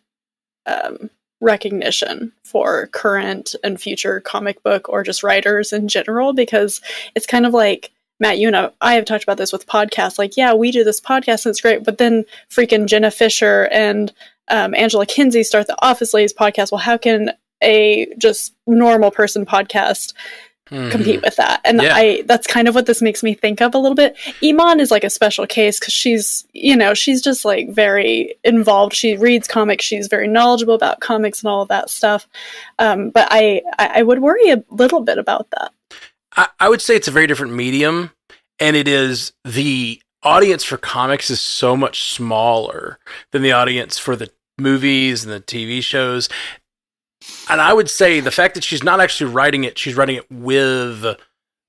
um, recognition for current and future comic book or just writers in general because it's kind of like Matt, you and I have talked about this with podcasts. Like, yeah, we do this podcast and it's great, but then freaking Jenna Fischer and um, Angela Kinsey start the Office Ladies podcast. Well, how can a just normal person podcast mm-hmm. compete with that? And yeah. I that's kind of what this makes me think of a little bit. Iman is like a special case because she's you know she's just like very involved. She reads comics. She's very knowledgeable about comics and all of that stuff. Um, but I, I I would worry a little bit about that. I, I would say it's a very different medium, and it is the audience for comics is so much smaller than the audience for the movies and the TV shows. And I would say the fact that she's not actually writing it, she's writing it with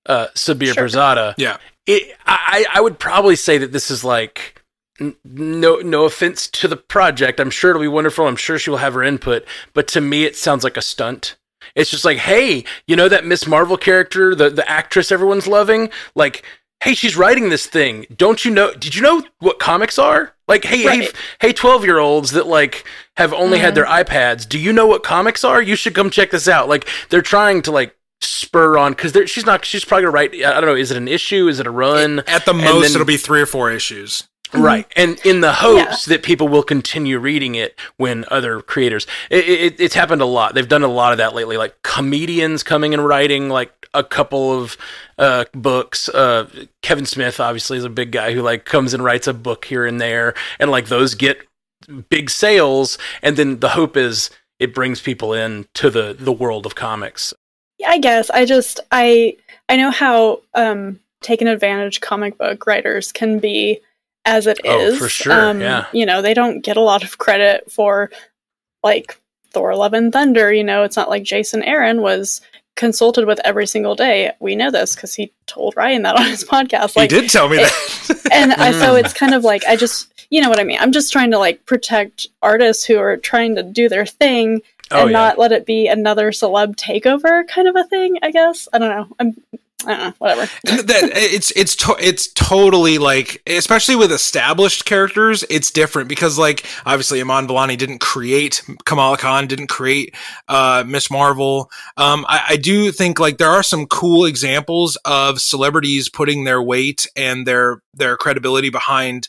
uh, Sabir sure. Pirzada. Yeah. It, I, I would probably say that this is like no no offense to the project. I'm sure it'll be wonderful. I'm sure she will have her input, but to me it sounds like a stunt. It's just like, hey, you know that Miss Marvel character, the the actress everyone's loving? Like, hey, she's writing this thing. Don't you know? Did you know what comics are? Like, hey, right. hey, hey, twelve year olds that like have only mm-hmm. had their iPads. Do you know what comics are? You should come check this out. Like, they're trying to like spur on because she's not. She's probably gonna write. I don't know. Is it an issue? Is it a run? At the most, then, it'll be three or four issues. Mm-hmm. Right. And in the hopes yeah. that people will continue reading it when other creators, it, it, it's happened a lot. They've done a lot of that lately, like comedians coming and writing like a couple of uh, books. Uh, Kevin Smith obviously is a big guy who like comes and writes a book here and there, and like those get big sales. And then the hope is it brings people in to the the world of comics. Yeah, I guess I just I I know how um, taken advantage comic book writers can be as it oh, is. For sure. Um, yeah. You know, they don't get a lot of credit for like Thor Love and Thunder. You know, it's not like Jason Aaron was consulted with every single day. We know this because he told Ryan that on his podcast. Like, he did tell me it, that. and I, so it's kind of like, I just, you know what I mean? I'm just trying to like protect artists who are trying to do their thing oh, and yeah. not let it be another celeb takeover kind of a thing, I guess. I don't know. I'm uh, whatever. that it's it's to, it's totally like, especially with established characters, it's different because like obviously Iman Vellani didn't create Kamala Khan, didn't create uh, Miss Marvel. Um, I, I do think like there are some cool examples of celebrities putting their weight and their their credibility behind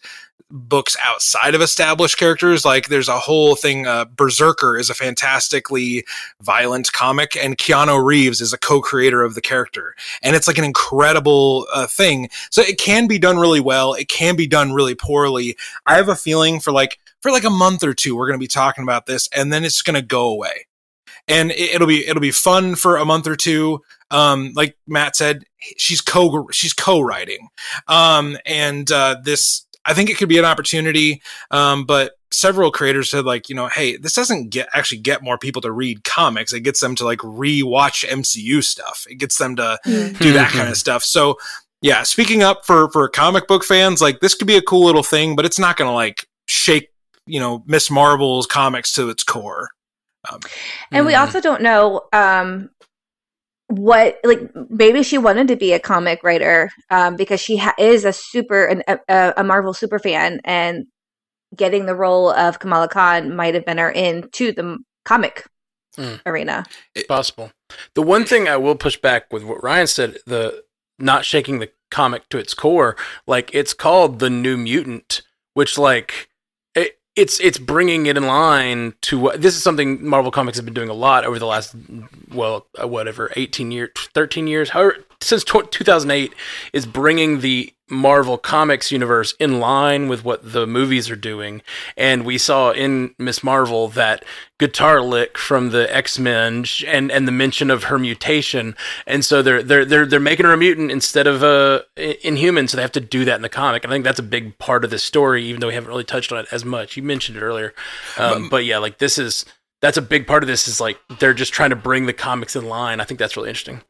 books outside of established characters. Like there's a whole thing. Uh, Berserker is a fantastically violent comic, and Keanu Reeves is a co-creator of the character, and it's like an incredible uh, thing. So it can be done really well. It can be done really poorly. I have a feeling for like for like a month or two, we're going to be talking about this, and then it's going to go away. And it, will be it'll be fun for a month or two. Um, like Matt said, she's co she's co-writing, um, and uh, this I think it could be an opportunity. Um, but several creators said like, you know, hey, this doesn't get actually get more people to read comics. It gets them to like re-watch MCU stuff. It gets them to mm-hmm. do that kind of stuff. So yeah, speaking up for for comic book fans, like this could be a cool little thing, but it's not going to like shake you know Miss Marvel's comics to its core. Um, and we mm. also don't know um, what like maybe she wanted to be a comic writer um, because she ha- is a super an, a, a, Marvel super fan and getting the role of Kamala Khan might have been her into the comic mm. arena. It's possible. The one thing I will push back with what Ryan said, the not shaking the comic to its core, like it's called the New Mutant, which like it's it's bringing it in line to what this is something Marvel Comics have been doing a lot over the last well uh, whatever 18 years 13 years however since 2008 is bringing the Marvel Comics universe in line with what the movies are doing. And we saw in Miss Marvel that guitar lick from the X-Men and and the mention of her mutation. And so they're they're they're they're making her a mutant instead of a inhuman, so they have to do that in the comic. I think that's a big part of the story even though we haven't really touched on it as much. You mentioned it earlier. Um, but yeah, like this is that's a big part of this is like they're just trying to bring the comics in line. I think that's really interesting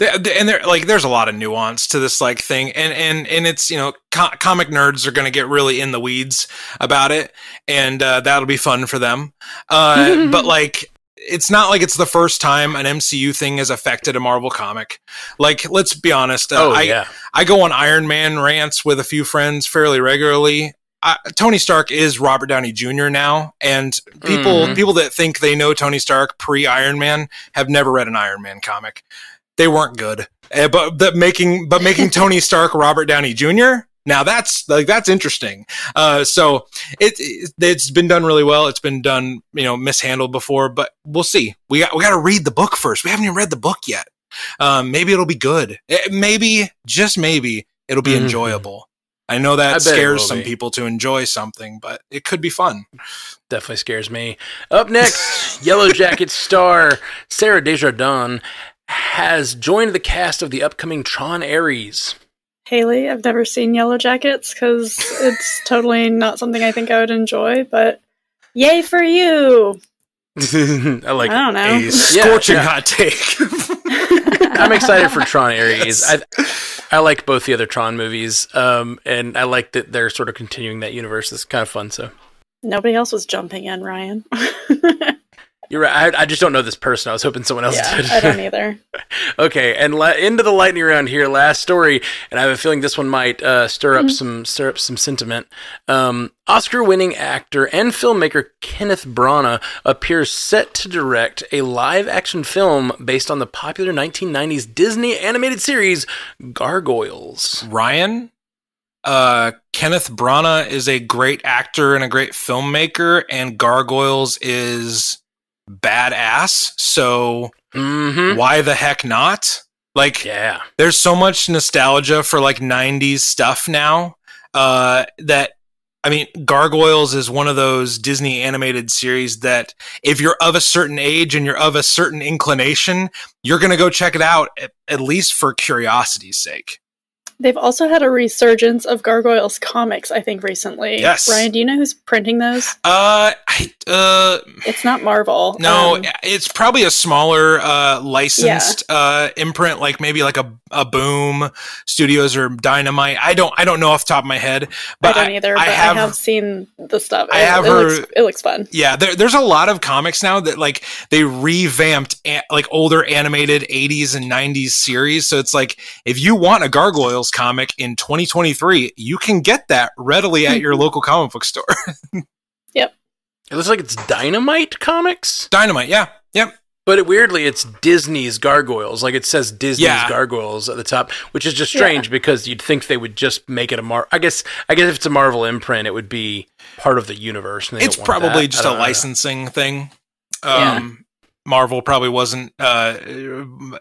and there like there's a lot of nuance to this like thing and and and it's you know co- comic nerds are going to get really in the weeds about it and uh, that'll be fun for them uh, but like it's not like it's the first time an MCU thing has affected a Marvel comic. Like, let's be honest. Uh, oh I, yeah, I go on Iron Man rants with a few friends fairly regularly. I, Tony Stark is Robert Downey Jr. now, and people Mhm. people that think they know Tony Stark pre Iron Man have never read an Iron Man comic. They weren't good, Uh, but but making but making Tony Stark Robert Downey Jr. Now that's like that's interesting. Uh, so it, it it's been done really well. It's been done you know mishandled before, but we'll see. We got we got to read the book first. We haven't even read the book yet. Um, maybe it'll be good. Eh, maybe just maybe it'll be Mhm. enjoyable. I know that I scares some be. people to enjoy something, but it could be fun. definitely scares me. Up next, Yellowjacket star Sarah Desjardins has joined the cast of the upcoming Tron Ares. Haley, I've never seen Yellowjackets because it's totally not something I think I would enjoy, but yay for you! I like. I don't know. A scorching yeah. hot take. I'm excited for Tron Ares. I I like both the other Tron movies, um, and I like that they're sort of continuing that universe. It's kind of fun. So Nobody else was jumping in, Ryan. You're right. I, I just don't know this person. I was hoping someone else yeah, did. I don't either. okay, and la- into the lightning round here. Last story, and I have a feeling this one might uh, stir up some stir up some sentiment. Um, Oscar-winning actor and filmmaker Kenneth Branagh appears set to direct a live-action film based on the popular 1990s Disney animated series Gargoyles. Ryan, uh, Kenneth Branagh is a great actor and a great filmmaker, and Gargoyles is badass. So Mm-hmm. why the heck not? Like, Yeah. there's so much nostalgia for like 90s stuff now uh, that I mean, Gargoyles is one of those Disney animated series that if you're of a certain age and you're of a certain inclination, you're going to go check it out at, at least for curiosity's sake. They've also had a resurgence of Gargoyles comics, I think, recently. Yes. Ryan, do you know who's printing those? Uh, I, uh, It's not Marvel. no, Um, it's probably a smaller uh, licensed uh, imprint, like maybe like a, a Boom Studios or Dynamite. I don't I don't know off the top of my head, but I don't either, I but I have- have, seen the stuff. I It- have it, looks, it looks fun. Yeah, there, there's a lot of comics now that like they revamped a- like older animated 80s and 90s series. So it's like if you want a Gargoyles comic in 2023, you can get that readily at your local comic book store. Yep. It looks like it's Dynamite Comics, Dynamite, yeah, yep. but it, weirdly, it's Disney's Gargoyles. Like it says Disney's Yeah. Gargoyles at the top, which is just strange because you'd think they would just make it a Mar. I guess. I guess if it's a Marvel imprint, it would be part of the universe. and they It's don't want probably that. just a don't know. licensing thing. Yeah. Um, Marvel probably wasn't uh,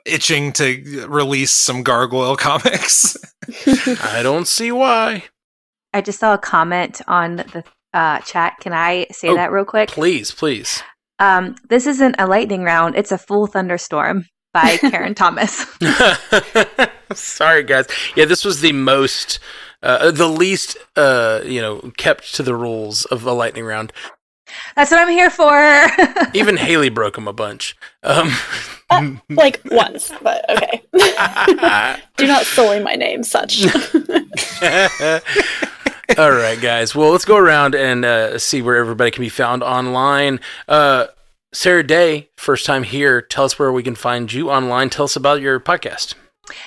itching to release some Gargoyle comics. I don't see why. I just saw a comment on the uh, chat. Can I say Oh, that real quick? Please, please. Um, this isn't a lightning round; it's a full thunderstorm by Karen Thomas. Sorry, guys. Yeah, this was the most, uh, the least, uh, you know, kept to the rules of a lightning round. That's what I'm here for. Even Haley broke them a bunch. Um, Like once, but okay. do not sully my name, such. All right, guys. Well, let's go around and uh, see where everybody can be found online. Uh, Sarah Day, first time here. Tell us where we can find you online. Tell us about your podcast.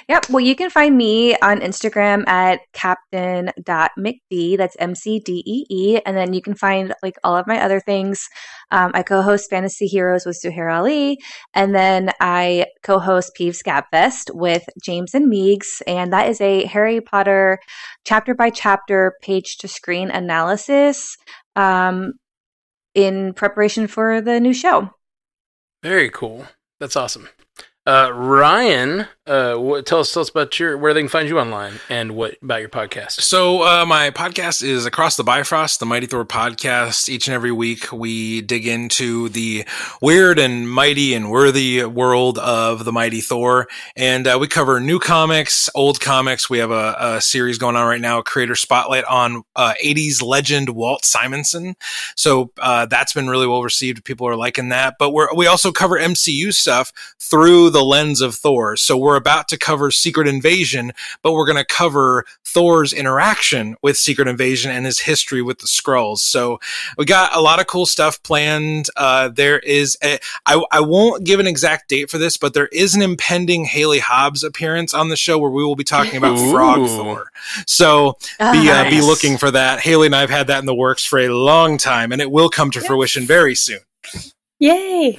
Yep. Well, you can find me on Instagram at captain.mcdee. That's M C D E E. And then you can find like all of my other things. Um, I co host Fantasy Heroes with Zuhair Ali. And then I co host Peeves Gabfest with James and Meegs. And that is a Harry Potter chapter by chapter, page to screen analysis um, in preparation for the new show. Very cool. That's awesome. Uh, Ryan, uh, tell us tell us about your where they can find you online and what about your podcast. So uh, my podcast is Across the Bifrost, the Mighty Thor podcast. Each and every week, we dig into the weird and mighty and worthy world of the Mighty Thor, and uh, we cover new comics, old comics. We have a, a series going on right now, Creator Spotlight on uh, '80s legend Walt Simonson. So uh, that's been really well received. People are liking that, but we're we also cover MCU stuff through the lens of Thor. So we're about to cover Secret Invasion, but we're going to cover Thor's interaction with Secret Invasion and his history with the Skrulls. So we got a lot of cool stuff planned. Uh, there is, a, I, I won't give an exact date for this, but there is an impending Haley Hobbs appearance on the show where we will be talking about Ooh. Frog Thor. So Ah, be uh, be looking for that. Haley and I have had that in the works for a long time, and it will come to Yes. fruition very soon. Yay!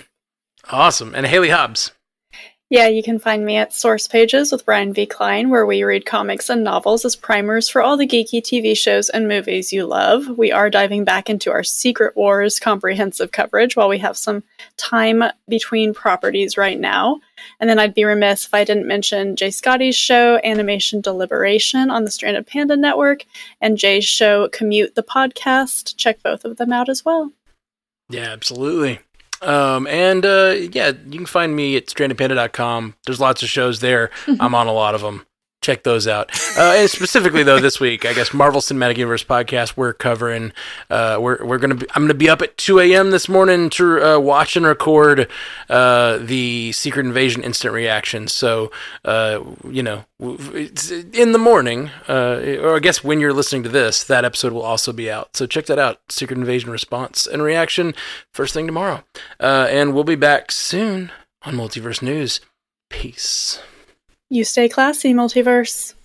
Awesome. And Haley Hobbs. Yeah, you can find me at Source Pages with Brian V. Klein, where we read comics and novels as primers for all the geeky TV shows and movies you love. We are diving back into our Secret Wars comprehensive coverage while we have some time between properties right now. And then I'd be remiss if I didn't mention Jay Scotty's show, Animation Deliberation, on the Stranded Panda Network, and Jay's show, Commute the Podcast. Check both of them out as well. Yeah, absolutely. Um, and uh, yeah, you can find me at strandedpanda.com. There's lots of shows there. I'm on a lot of them. Check those out. Uh, and specifically though, this week, I guess Marvel Cinematic Universe podcast we're covering. Uh, we're we're gonna be, I'm gonna be up at 2 a.m. this morning to uh, watch and record uh, the Secret Invasion instant reaction. So uh, you know, it's in the morning, uh, or I guess when you're listening to this, that episode will also be out. So check that out. Secret Invasion response and reaction first thing tomorrow. And we'll be back soon on Multiverse News. Peace. You stay classy, multiverse.